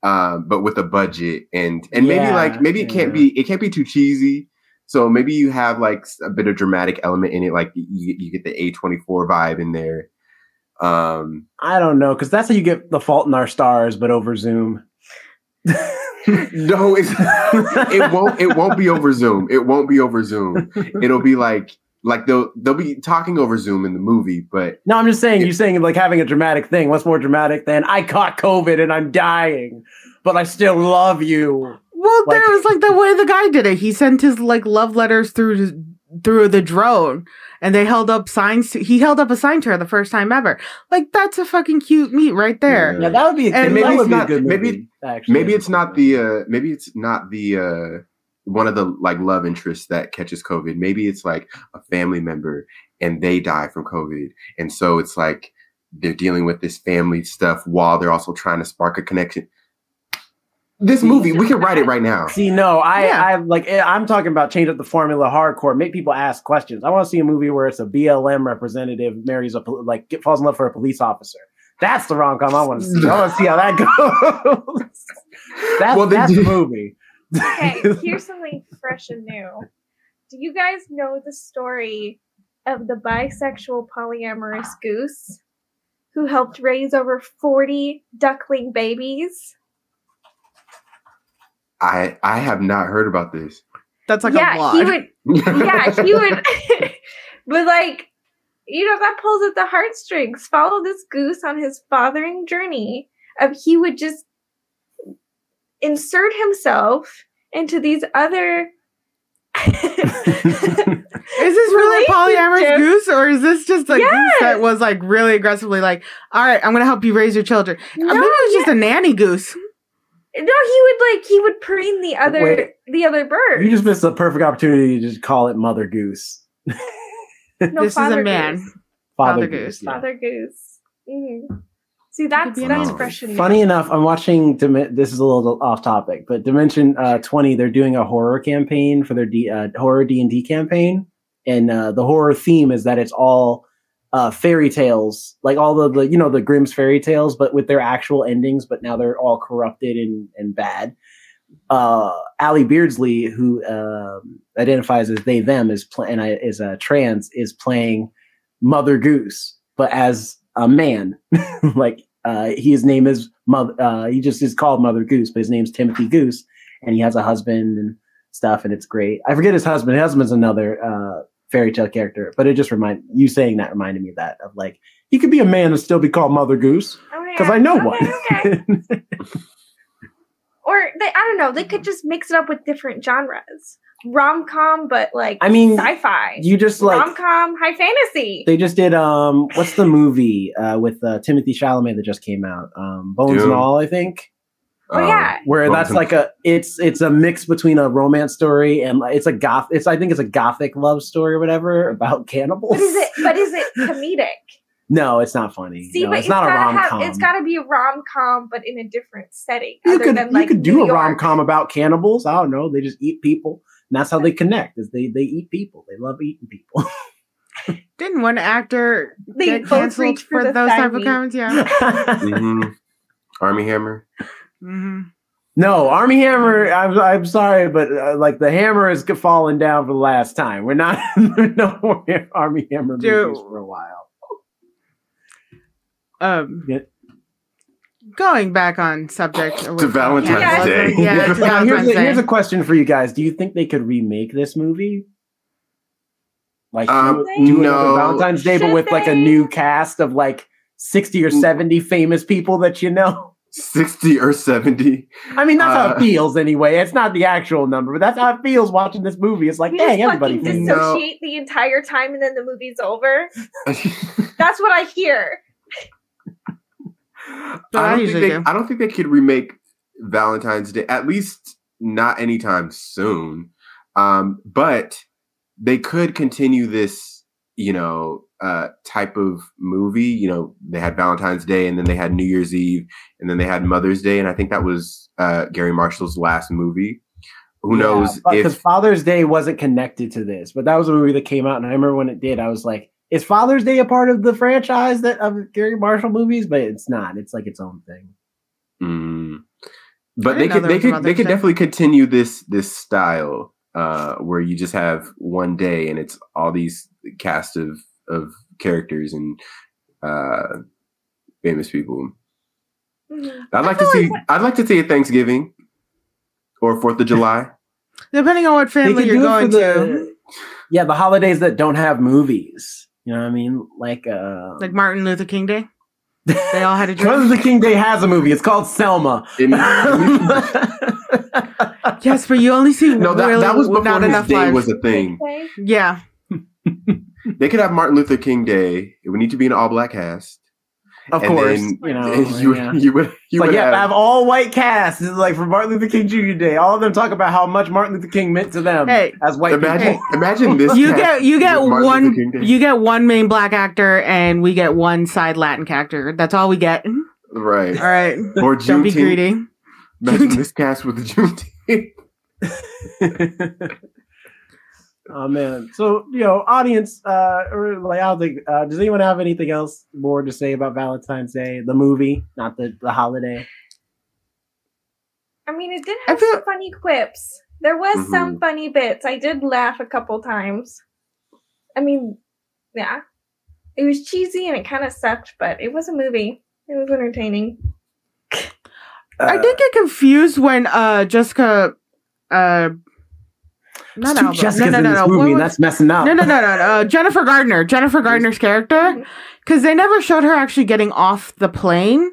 um, but with a budget and and maybe Yeah, like maybe it can't yeah. be it can't be too cheesy. So maybe you have like a bit of dramatic element in it, like you, you get the A twenty four vibe in there. Um, I don't know, because that's how you get the fault in our stars, but over Zoom. no, it's (laughs) it won't it won't be over Zoom. It won't be over Zoom. It'll be like like they'll they'll be talking over Zoom in the movie, but No, I'm just saying, you're saying like having a dramatic thing. What's more dramatic than I caught COVID and I'm dying, but I still love you? Well, Like- there was like the way the guy did it. He sent his like love letters through through the drone, and they held up signs. To, he held up a sign to her the first time ever. Like that's a fucking cute meet right there. Yeah, that would be. And maybe it's a not- good maybe- actually. maybe it's not the uh maybe it's not the uh one of the like love interests that catches COVID. Maybe it's like a family member and they die from COVID, and so it's like they're dealing with this family stuff while they're also trying to spark a connection. This movie, we can write it (laughs) right now. See, no, I, Yeah. I like. eh, I'm talking about change up the formula hardcore. Make people ask questions. I want to see a movie where it's a BLM representative marries a like get, falls in love for a police officer. That's the rom com I want to see. I want to see how that (laughs) goes. (laughs) that's Well, that's the movie. Okay, (laughs) here's something fresh and new. Do you guys know the story of the bisexual polyamorous goose who helped raise over 40 duckling babies? I I have not heard about this. That's like a yeah, he would yeah, (laughs) he would (laughs) but like you know that pulls at the heartstrings. Follow this goose on his fathering journey of he would just insert himself into these other (laughs) Is this really a polyamorous goose, or is this just a goose that was like really aggressively like, "All right, I'm gonna help you raise your children"? Uh, No, Maybe it was just a nanny goose. No, he would like he would preen the other Wait. the other bird. You just missed a perfect opportunity to just call it Mother Goose. no, this is a man. goose. Father Goose. yeah. Father goose. Mhm. See, that's be that's amazing. fresh and. Funny enough, I'm watching. This is a little off topic, but Dimension uh, 20. They're doing a horror campaign for their D- uh, horror D and D campaign, and uh, the horror theme is that it's all uh, fairy tales, like all the, the you know the Grimm's fairy tales, but with their actual endings. But now they're all corrupted and and bad. Uh, Ally Beardsley, who um, identifies as they them, is pl- and I, is a trans, is playing Mother Goose, but as a man. (laughs) like uh, his name is mother. Uh, he just is called Mother Goose, but his name's Timothy Goose, and he has a husband and stuff, and it's great. I forget his husband. His husband's another uh, fairy tale character, but it just remind you saying that reminded me of that of like he could be a man and still be called Mother Goose Oh, because yeah. I know Okay, one. okay. (laughs) or they, I don't know. They could just mix it up with different genres. Rom com, but like I mean, sci-fi. you just like Rom com, high fantasy. they just did um what's the movie uh with uh, Timothy Chalamet that just came out um Bones Dune. and All I think Oh, yeah. where that's like a it's it's a mix between a romance story and it's a goth it's I think it's a gothic love story or whatever about (laughs) cannibals. but is it? But is it comedic? (laughs) No, it's not funny. See, no, but it's not a rom com. It's got to be a rom com, but in a different setting. you other could than, you could do New a rom com about cannibals. I don't know. They just eat people, and that's how they connect. Is they they eat people. They love eating people. (laughs) Didn't one actor They get canceled for for those thigh type of comments? Yeah. Mhm. Armie Hammer. hmm no, Armie Hammer. I'm I'm sorry, but uh, like the hammer is falling down for the last time. We're not (laughs) no more Armie Hammer Dude. movies for a while. Um, Yeah. Going back on subject To Valentine's Yeah. Day. Yeah, to Now, here's, Valentine's a, here's a question for you guys. Do you think they could remake this movie? Like Um, do, do another no. Valentine's Day, but Should with like a new cast of like sixty or seventy famous people that you know. 60 or 70. I mean, that's how Uh, it feels anyway. It's not the actual number, but that's how it feels watching this movie. It's like, You dang, everybody. fucking feels- No. dissociate the entire time, and then the movie's over. (laughs) That's what I hear. I don't, think they, do. I don't think they could remake Valentine's Day, at least not anytime soon. Um, but they could continue this, you know, uh, type of movie. You know, they had Valentine's Day and then they had New Year's Eve and then they had Mother's Day. And I think that was uh, Garry Marshall's last movie. Who knows Because if Father's Day wasn't connected to this, but that was a movie that came out, and I remember when it did, I was like, "Is Father's Day a part of the franchise that of Garry Marshall movies?" But it's not. It's like its own thing. Mm. But they didn't could they was could they could definitely continue this this style uh where you just have one day and it's all these cast of of characters and uh famous people. Mhm. I'd like to see like- I'd like to see a Thanksgiving or Fourth of July. Depending on what family you're going for to, Yeah, the holidays that don't have movies. You know what I mean? Like, uh, like Martin Luther King Day, they all had a (laughs) Martin dream. Luther King Day has a movie. It's called Selma. (laughs) Yes, but you only see no, that, really that was before not his enough day lives. was a thing. Okay. yeah, They could have Martin Luther King Day. It would need to be an all black cast. Of And course, then (laughs) oh, you know. you, yeah. you would you Like, would yeah, have, have all white cast. It's like for Martin Luther King Jr. Day. All of them talk about how much Martin Luther King meant to them Hey, as white imagine people. imagine this. you get you get with Martin Luther one you get one main black actor, and we get one side Latin character. That's all we get. Right. All right right, (laughs) or don't be Juneteenth. greedy. Imagine (laughs) this cast with the Juneteenth. Oh man. So you know, audience, uh, or like, I don't think. Uh, does anyone have anything else more to say about Valentine's Day, the movie, not the the holiday? I mean, it did I have feel- some funny quips. There was Mm-hmm. some funny bits. I did laugh a couple times. I mean, yeah. It was cheesy and it kind of sucked, but it was a movie. It was entertaining. I Uh, did get confused when uh Jessica uh not Two Alba. Jessica's no, no, in no, this no. movie, and was- that's messing up. no, no, no, no, no. Uh, Jennifer Gardner. Jennifer Gardner's character. (laughs) Because they never showed her actually getting off the plane.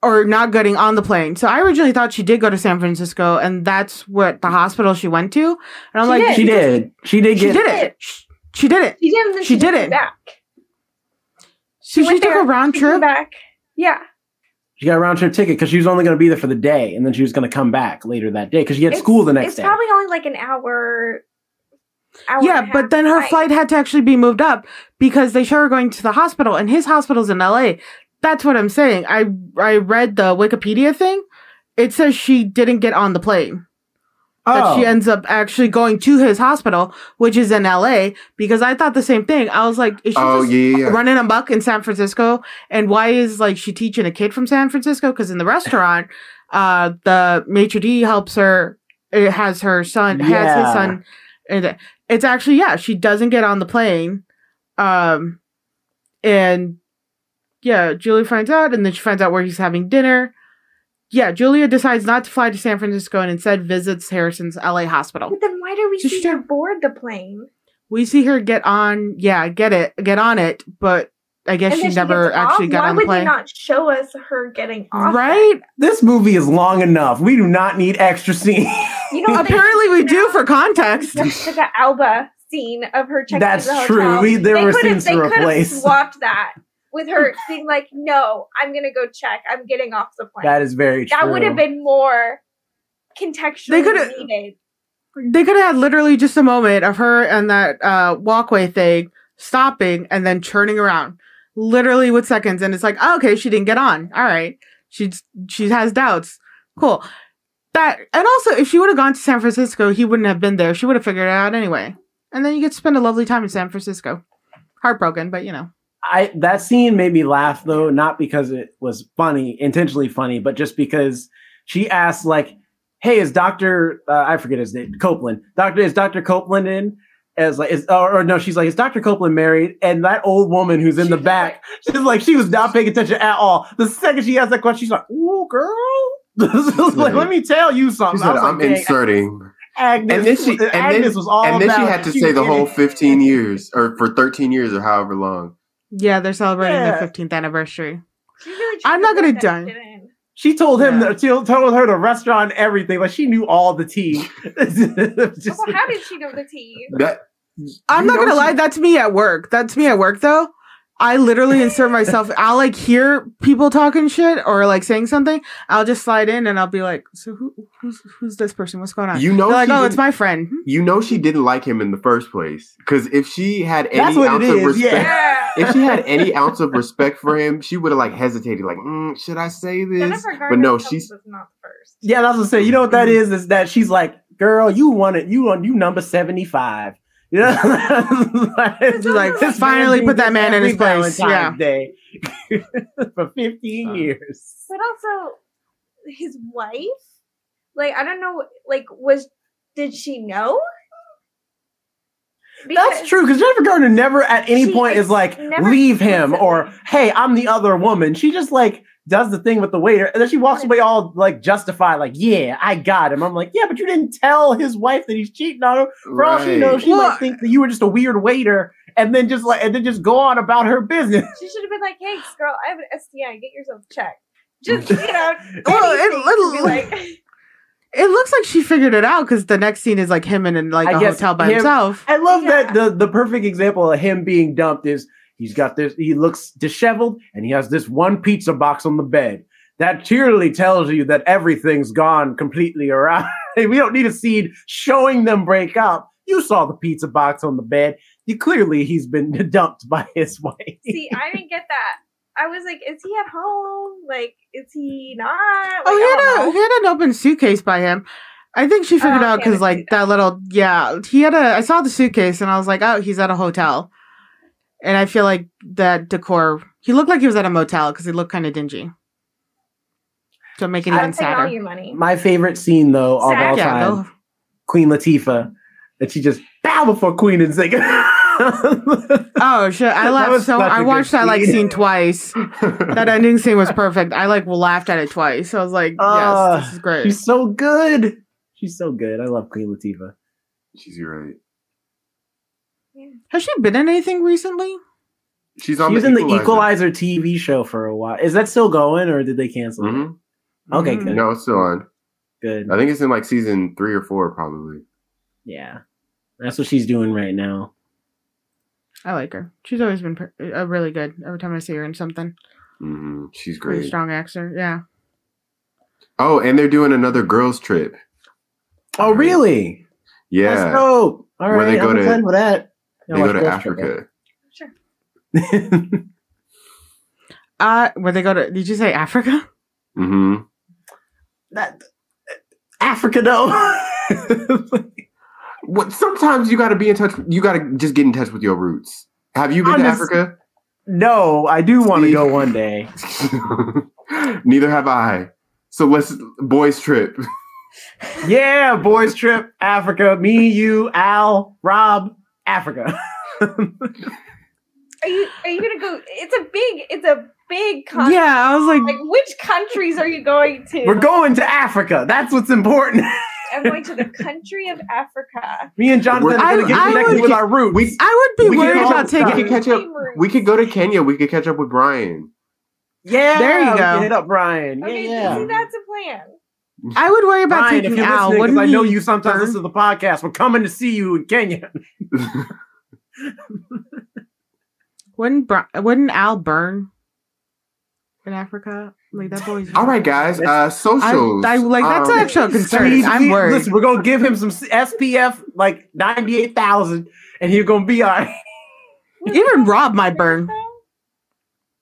Or not getting on the plane. So I originally thought she did go to San Francisco and that's what the hospital she went to. And I'm She like, did. She did. She did She get. did it. She, she did it. She did, and then She she, did it. back. So she went took there, a round trip. back. Yeah. She got a round trip ticket because she was only going to be there for the day, and then she was going to come back later that day because she had It's- school the next It's day. It's probably only like an hour. hour Yeah, but then her flight. flight had to actually be moved up because they show her going to the hospital, and his hospital's in LA. That's what I'm saying. I I read the Wikipedia thing. It says she didn't get on the plane. That she Oh. ends up actually going to his hospital, which is in LA, because I thought the same thing. I was like, is she Oh just yeah, yeah, yeah. running amok in San Francisco? And why is like she teaching a kid from San Francisco? Because in the restaurant, (laughs) uh, the maitre d helps her. It has her son, has his son. And it's actually yeah, she doesn't get on the plane, um, and yeah, Julie finds out, and then she finds out where he's having dinner. Yeah, Julia decides not to fly to San Francisco and instead visits Harrison's LA hospital. But then why do we Just see her don't- board the plane? We see her get on, yeah, get it, get on it, but I guess And she never actually off? got Why on the would plane. they not show us her getting off? right? This movie is long enough. We do not need extra scenes. You know, Apparently, we do for context. The Alba scene of her checking That's into the true. hotel. We- there they were could've- scenes to they could've replace. swapped that with her being like, "No, I'm gonna go check. I'm getting off the plane." that is very true. that would have been more contextual. They coulda- needed. They could have had literally just a moment of her and that uh, walkway thing stopping and then turning around, literally with seconds. And it's like, oh, okay, she didn't get on. All right, she's she has doubts. Cool. That and also, if she would have gone to San Francisco, he wouldn't have been there. She would have figured it out anyway. And then you get to spend a lovely time in San Francisco. Heartbroken, but you know. I that scene made me laugh though, not because it was funny, intentionally funny, but just because she asked like, "Hey, is Doctor uh, I forget his name Copeland? Doctor is Doctor Copeland in?" As like, is, or, or no, she's like, "Is Doctor Copeland married?" And that old woman who's in the back, she's like, she was not paying attention at all. The second she asked that question, she's like, "Ooh, girl." (laughs) This is like, let me tell you something. Said, I'm "Dang, inserting," Agnes, and then she and Agnes then, was all and then she had to say the whole in it. 15 years or for 13 years or however long. Yeah, they're celebrating Yeah. their 15th anniversary. Really I'm not gonna work die. She told him Yeah. that she told her the restaurant everything. Like she knew all the tea. (laughs) (laughs) Just- Well, how did she know the tea? That I'm not gonna she- lie, that's me at work. That's me at work though. I literally insert myself. I'll like hear people talking shit or like saying something. I'll just slide in and I'll be like, "So who, who's who's this person? What's going on?" You know They're like, she "Oh, it's my friend." (laughs) You know she didn't like him in the first place because if she had any ounce of respect, yeah. Yeah. if she had any ounce of respect for him, she would have like hesitated, like, mm, should I say this? But no, she's was not first. yeah, that's what I'm saying. You know what that is? Is that she's like, girl, you want it? You want you number seventy five. You know, She's like Just finally put that man in his place, Valentine's Day. (laughs) For fifteen Uh, years. But also, his wife, like I don't know, like was did she know? That's true because Jennifer Garner never at any point is like leave him or hey I'm the other woman. She just like does the thing with the waiter and then she walks away all like justified like yeah I got him. I'm like yeah but you didn't tell his wife that he's cheating on her. For all she knows she Well, might think that you were just a weird waiter and then just like and then just go on about her business. She should have been like, "Hey, girl, I have an STI. Get yourself checked." (laughs) Just you know, Well, it- anything to be it- like, (laughs) It looks like she figured it out because the next scene is like him in, in like I a hotel by him- himself. I love that the the perfect example of him being dumped is he's got this he looks disheveled and he has this one pizza box on the bed. That clearly tells you that everything's gone completely around. (laughs) we don't need a scene showing them break up. You saw the pizza box on the bed. You clearly he's been (laughs) dumped by his wife. see, I didn't get that. I was like, "Is he at home? Like, is he not?" Oh, like, Oh, he had a he had an open suitcase by him. I think she figured Oh, out okay, I because like see that little yeah he had a I saw the suitcase and I was like oh he's at a hotel, and I feel like that decor he looked like he was at a motel because he looked kind of dingy. To make it I even would take all sadder. your money. My favorite scene though of Sad. all Yeah, time, though. Queen Latifah, that she just bow before Queen and sing. (laughs) Oh shit! I laughed so. such a I good watched that like scene. scene twice. That ending scene was perfect. I like laughed at it twice. I was like, Ah, yes, this is great. She's so good. She's so good. I love Queen Latifah. She's right. Has she been in anything recently? She's She on was in the Equalizer. Equalizer TV show for a while. Is that still going, or did they cancel it? Mhm. Okay, Mhm. good. No, it's still on. Good. I think it's in like season three or four, probably. Yeah, that's what she's doing right now. I like her. She's always been per- uh, really good. Every time I see her in something, hmm She's really great. strong actor. Yeah. Oh, and they're doing another girls' trip. Oh, really? Yeah, Let's go. All Where right, they go I'm to- excited for that. they go to Africa. Sure. (laughs) Uh, where they go to? Did you say Africa? Mm-hmm. That Africa though. (laughs) What? Sometimes you got to be in touch. You got to just get in touch with your roots. Have you been I'm to just- Africa? no, I do want to go one day. (laughs) Neither have I. So let's boys trip. Yeah, boys trip, Africa. Me, you, Al, Rob, Africa. Are you are you gonna go? It's a big it's a big con- Yeah, I was like, Like which countries are you going to? We're going to Africa. That's what's important. I'm going to the country of Africa. Me and Jonathan are I- going to get connected would- with our roots. We I would be We worried could about all- we taking. could catch up. We could go to Kenya. We could catch up with Brian. yeah, There you go. can Hit up Brian. Okay, yeah, see yeah. that's a plan. I would worry about Brian, if taking you're Al. listening, 'cause Wouldn't I know you sometimes burn? listen to the podcast. We're coming to see you in Kenya. (laughs) Wouldn't Bri- wouldn't Al burn in Africa? Like that boy's. All right, guys. Uh, socials. I like that's Um, an actual concern. Please, I'm we- worried. Listen, we're gonna give him some SPF like ninety eight thousand, and he's gonna be all right. (laughs) Even Rob might burn.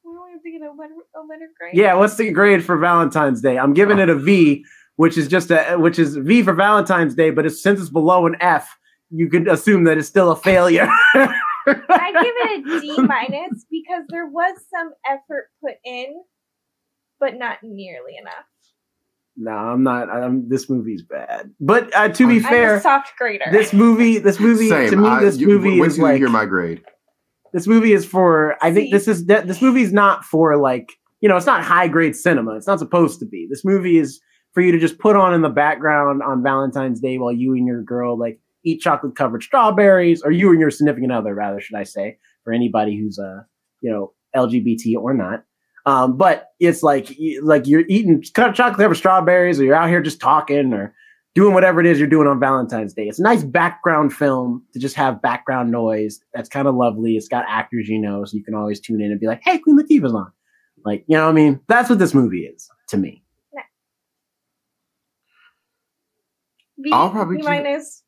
We only have a letter, a letter grade. Yeah, what's the grade for Valentine's Day? I'm giving it a V, which is just a which is V for Valentine's Day, but it's, since it's below an F, you could assume that it's still a failure. (laughs) I give it a D minus because there was some effort put in, but not nearly enough. no, I'm not. I'm, this movie's bad. But uh, to be I'm I'm fair, a soft grader. this movie, this movie, Same. to me, I- this you- movie when is you like hear my grade? this movie is for. I think See? this is that this movie's not for like you know, it's not high grade cinema. It's not supposed to be. This movie is for you to just put on in the background on Valentine's Day while you and your girl like eat chocolate covered strawberries, or you and your significant other, rather, should I say, for anybody who's uh you know LGBT or not. Um, but it's like like you're eating chocolate covered strawberries, or you're out here just talking, or doing whatever it is you're doing on Valentine's Day. It's a nice background film to just have background noise. That's kind of lovely. It's got actors you know, so you can always tune in and be like, "Hey, Queen Latifah's on." Like, you know what I mean? That's what this movie is to me. B, I'll probably B minus.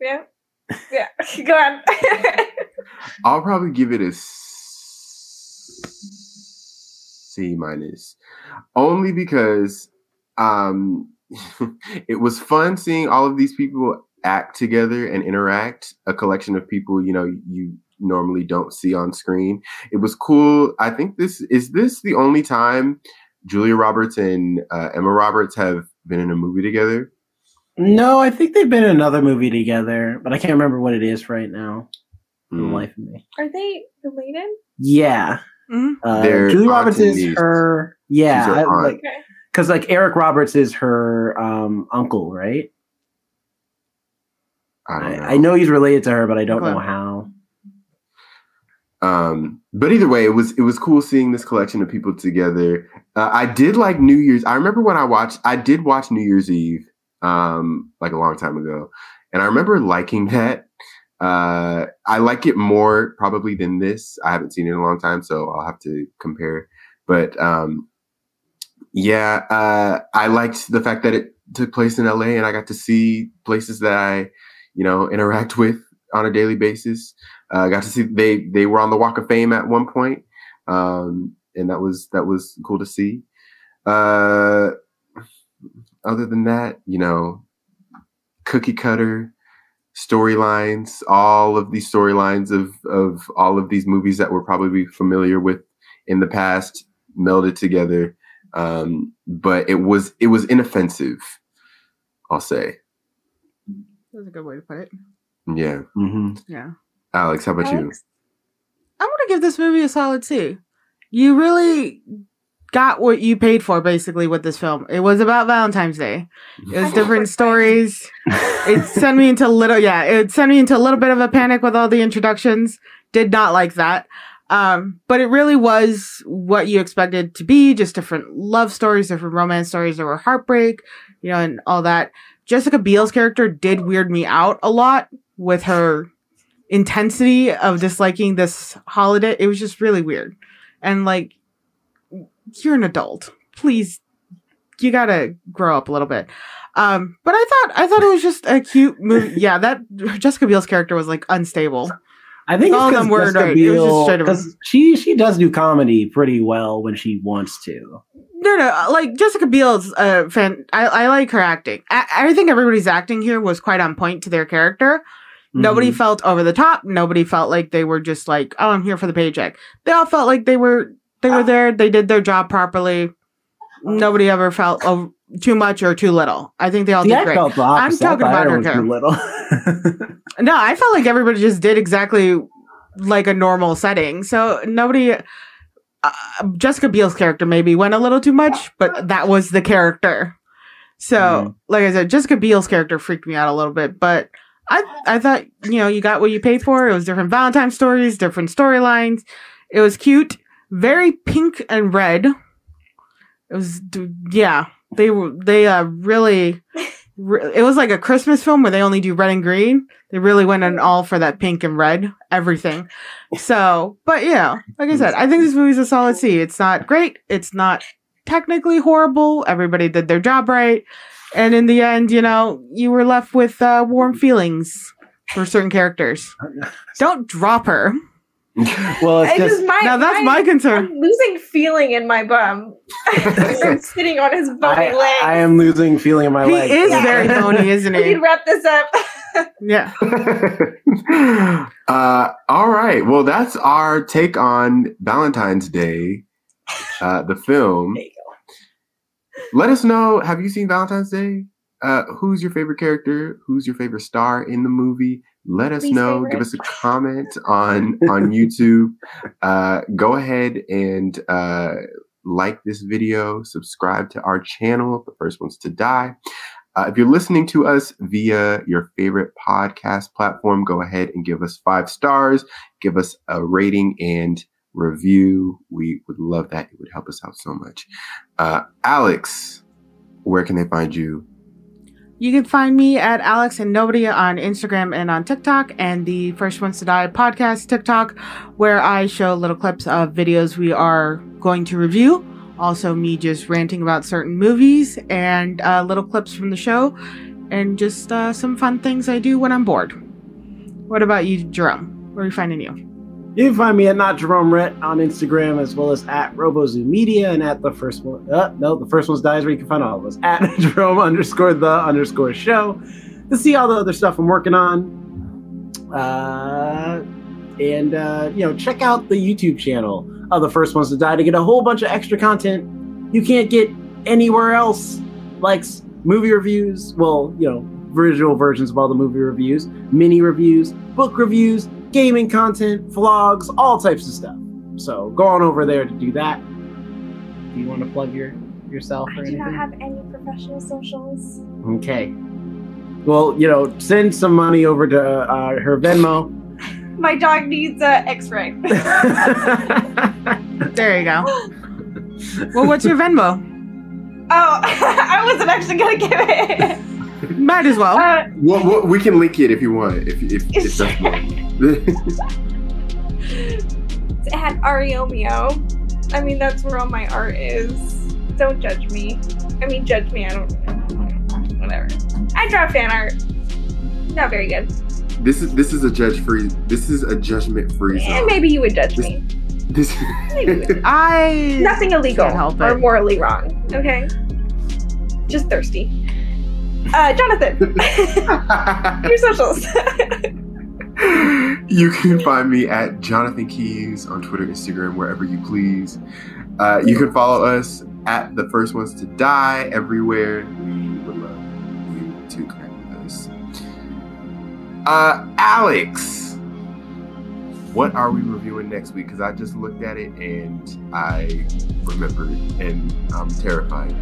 Yeah. Yeah. (laughs) Go on. (laughs) I'll probably give it a C minus, only because um, (laughs) it was fun seeing all of these people act together and interact. A collection of people, you know, you normally don't see on screen. It was cool. I think this is this the only time Julia Roberts and uh, Emma Roberts have been in a movie together. No, I think they've been in another movie together, but I can't remember what it is right now. For the Mm. life of me. Are they related? Yeah. Mhm. Uh, Julie Roberts is niece. her. Yeah, her I- aunt. like Okay. because like Eric Roberts is her um, uncle, right? I don't know. I, I know he's related to her, but I don't know how. Um, but either way, it was it was cool seeing this collection of people together. Uh, I did like New Year's. I remember when I watched. I did watch New Year's Eve, um, like a long time ago, and I remember liking that. Uh, I like it more probably than this. I haven't seen it in a long time, so I'll have to compare. But um, yeah, uh, I liked the fact that it took place in LA, and I got to see places that I, you know, interact (laughs) with on a daily basis. Uh, I got to see they they were on the Walk of Fame at one point, um, and that was that was cool to see. Uh, other than that, you know, cookie cutter storylines, all of these storylines of of all of these movies that we're probably familiar with in the past melded together. Um, but it was it was inoffensive, I'll say. That's a good way to put it. Yeah, Mm-hmm. Yeah. Alex, how about you? I'm gonna give this movie a solid two. You really got what you paid for, basically, with this film. It was about Valentine's Day. It was different stories. (laughs) It sent me into a little, yeah, it sent me into a little bit of a panic with all the introductions. Did not like that. Um, but it really was what you expected to be, just different love stories, different romance stories. There were heartbreak, you know, and all that. Jessica Biel's character did weird me out a lot with her intensity of disliking this holiday. It was just really weird. And like, you're an adult. Please, you gotta grow up a little bit. Um, but I thought I thought it was just a cute movie. (laughs) Yeah, that Jessica Biel's character was like unstable. I think All it's them were right. It was just Biel because she she does do comedy pretty well when she wants to. No, no, like Jessica Biel's uh, fan. I, I like her acting. I, I think everybody's acting here was quite on point to their character. Nobody Mhm. felt over the top. Nobody felt like they were just like, oh, I'm here for the paycheck. They all felt like they were they were there. They did their job properly. Nobody ever felt oh, too much or too little. I think they all See, did I great. opposite. talking about her too little. (laughs) (laughs) No, I felt like everybody just did exactly like a normal setting. So nobody. Uh, Jessica Biel's character maybe went a little too much, but that was the character. So, Mhm. like I said, Jessica Biel's character freaked me out a little bit, but I I thought you know you got what you paid for. It was different Valentine stories, different storylines. It was cute, very pink and red. It was yeah. They were they uh really. (laughs) re- It was like a Christmas film where they only do red and green. They really went in all for that pink and red, everything. So, but yeah, like I said, I think this movie's a solid C. It's not great. It's not technically horrible. Everybody did their job right. And in the end, you know, you were left with uh, warm feelings for certain characters. (laughs) Don't drop her. (laughs) well, it's just just my, Now that's my concern. I'm losing feeling in my bum. (laughs) I'm (laughs) sitting on his bony I, leg. I am losing feeling in my He leg. is Yeah. very bony, isn't we he? can wrap this up. Yeah. uh, all right. Well, that's our take on Valentine's Day, uh, the film. Let us know. Have you seen Valentine's Day? Uh, who's your favorite character? Who's your favorite star in the movie? Let us Least know. Give us a comment on on (laughs) YouTube. Uh, go ahead and uh, like this video. Subscribe to our channel. The first ones to die. Uh, if you're listening to us via your favorite podcast platform, go ahead and give us five stars. Give us a rating and review. We would love that. It would help us out so much. Uh, Alex, where can they find you? You can find me at Alex and Nobody on Instagram and on TikTok, and the First Ones to Die podcast TikTok, where I show little clips of videos we are going to review. Also, me just ranting about certain movies and uh, little clips from the show, and just uh, some fun things I do when I'm bored. What about you, Jerome? Where are we finding you? You can find me at not Jerome Rhett on Instagram as well as at RoboZoo Media and at the first one. Uh, no, the first one's dies where you can find all of us at (laughs) Jerome underscore the underscore show to see all the other stuff I'm working on. Uh, and uh, you know, check out the YouTube channel of the first ones to die to get a whole bunch of extra content you can't get anywhere else, like movie reviews. Well, you know, visual versions of all the movie reviews, mini reviews, book reviews, gaming content, vlogs, all types of stuff. So go on over there to do that. Do you want to plug your yourself or I do anything? not have any professional socials. okay. Well, you know, send some money over to uh, her Venmo. (laughs) My dog needs a X-ray. (laughs) There you go. well, what's your Venmo? Oh, (laughs) I wasn't actually gonna give it. Might as well. Uh, Well, well, we can link it if you want. If if, if that's (laughs) more. it's at Ariomio. I mean, that's where all my art is. Don't judge me. I mean, judge me. I don't. Whatever. I draw fan art. Not very good. this is this is a judge free. This is a judgment free Zone. And zone. maybe you would judge me. This. Maybe you would. (laughs) I Nothing illegal Can't help or it. morally wrong. Okay. Just thirsty. Uh, Jonathan, (laughs) your socials. (laughs) you can find me at Jonathan Keys on Twitter, Instagram, wherever you please. Uh, you can follow us at the first ones to die everywhere. We would love you to connect with us. Uh, Alex, what are we reviewing next week? Because I just looked at it and I remembered, and I'm terrified.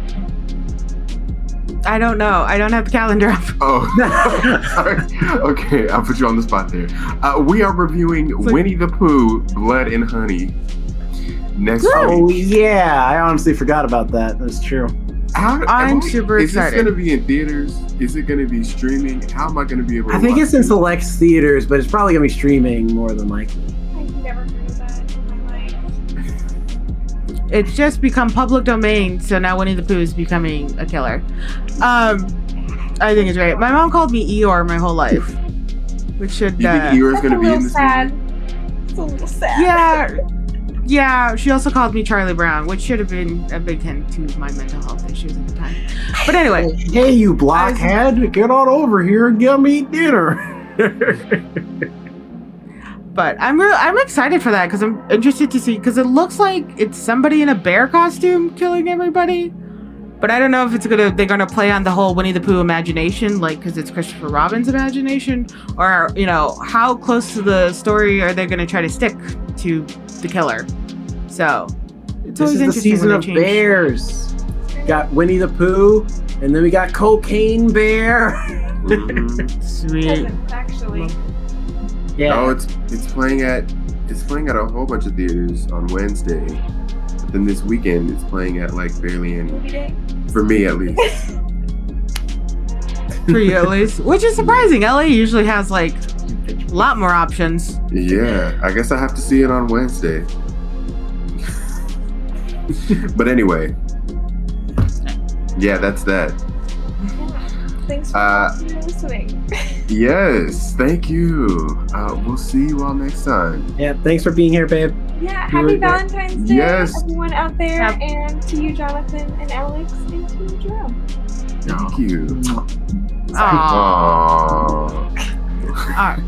I don't know. I don't have the calendar up. (laughs) Oh, sorry. (laughs) Okay, I'll put you on the spot there. Uh, we are reviewing like- Winnie the Pooh, Blood and Honey. Next week. oh week. yeah, I honestly forgot about that. That's true. How, I'm I- super is excited. this going to be in theaters? Is it going to be streaming? How am I going to be able to I think watch it's in it? select theaters, but it's probably gonna be streaming more than likely. It's just become public domain, so now Winnie the Pooh is becoming a killer. Um, I think it's great. My mom called me Eeyore my whole life, which should. You Uh, think Eeyore's going to be in this sad. movie? It's a little sad. Yeah. Yeah, she also called me Charlie Brown, which should have been a big hint to my mental health issues at the time. But anyway, Hey, you blockhead, get on over here and get me dinner. (laughs) but I'm real I'm excited for that because I'm interested to see because it looks like it's somebody in a bear costume killing everybody. But I don't know if it's gonna they're gonna play on the whole Winnie the Pooh imagination, like because it's Christopher Robin's imagination, or you know how close to the story are they gonna try to stick to the killer? So it's this always is the interesting season when of change. bears. Got Winnie the Pooh, and then we got Cocaine Bear. (laughs) Mhm. Sweet. Doesn't actually. Yeah. Oh, it's it's playing at it's playing at a whole bunch of theaters on Wednesday. But then this weekend it's playing at like barely any for me at least. (laughs) for you at least, which is surprising. LA usually has like a lot more options. Yeah, I guess I have to see it on Wednesday. (laughs) but anyway, yeah, that's that. Thanks for Uh, listening. (laughs) Yes, thank you. Uh, we'll see you all next time. yeah. Thanks for being here, babe. Yeah, happy were there. Valentine's Day, Yes. everyone out there, Yep. and to you, Jonathan and Alex, and to you, Jerome. Thank you. Aww. Aww. (laughs) All right.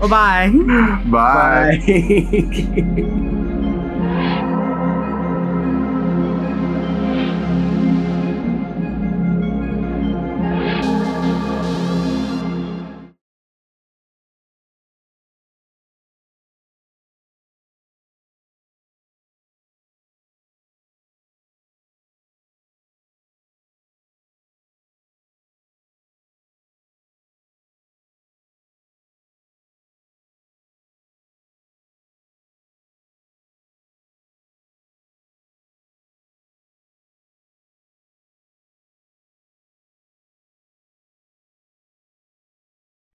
Well, bye. (laughs) Bye. Bye.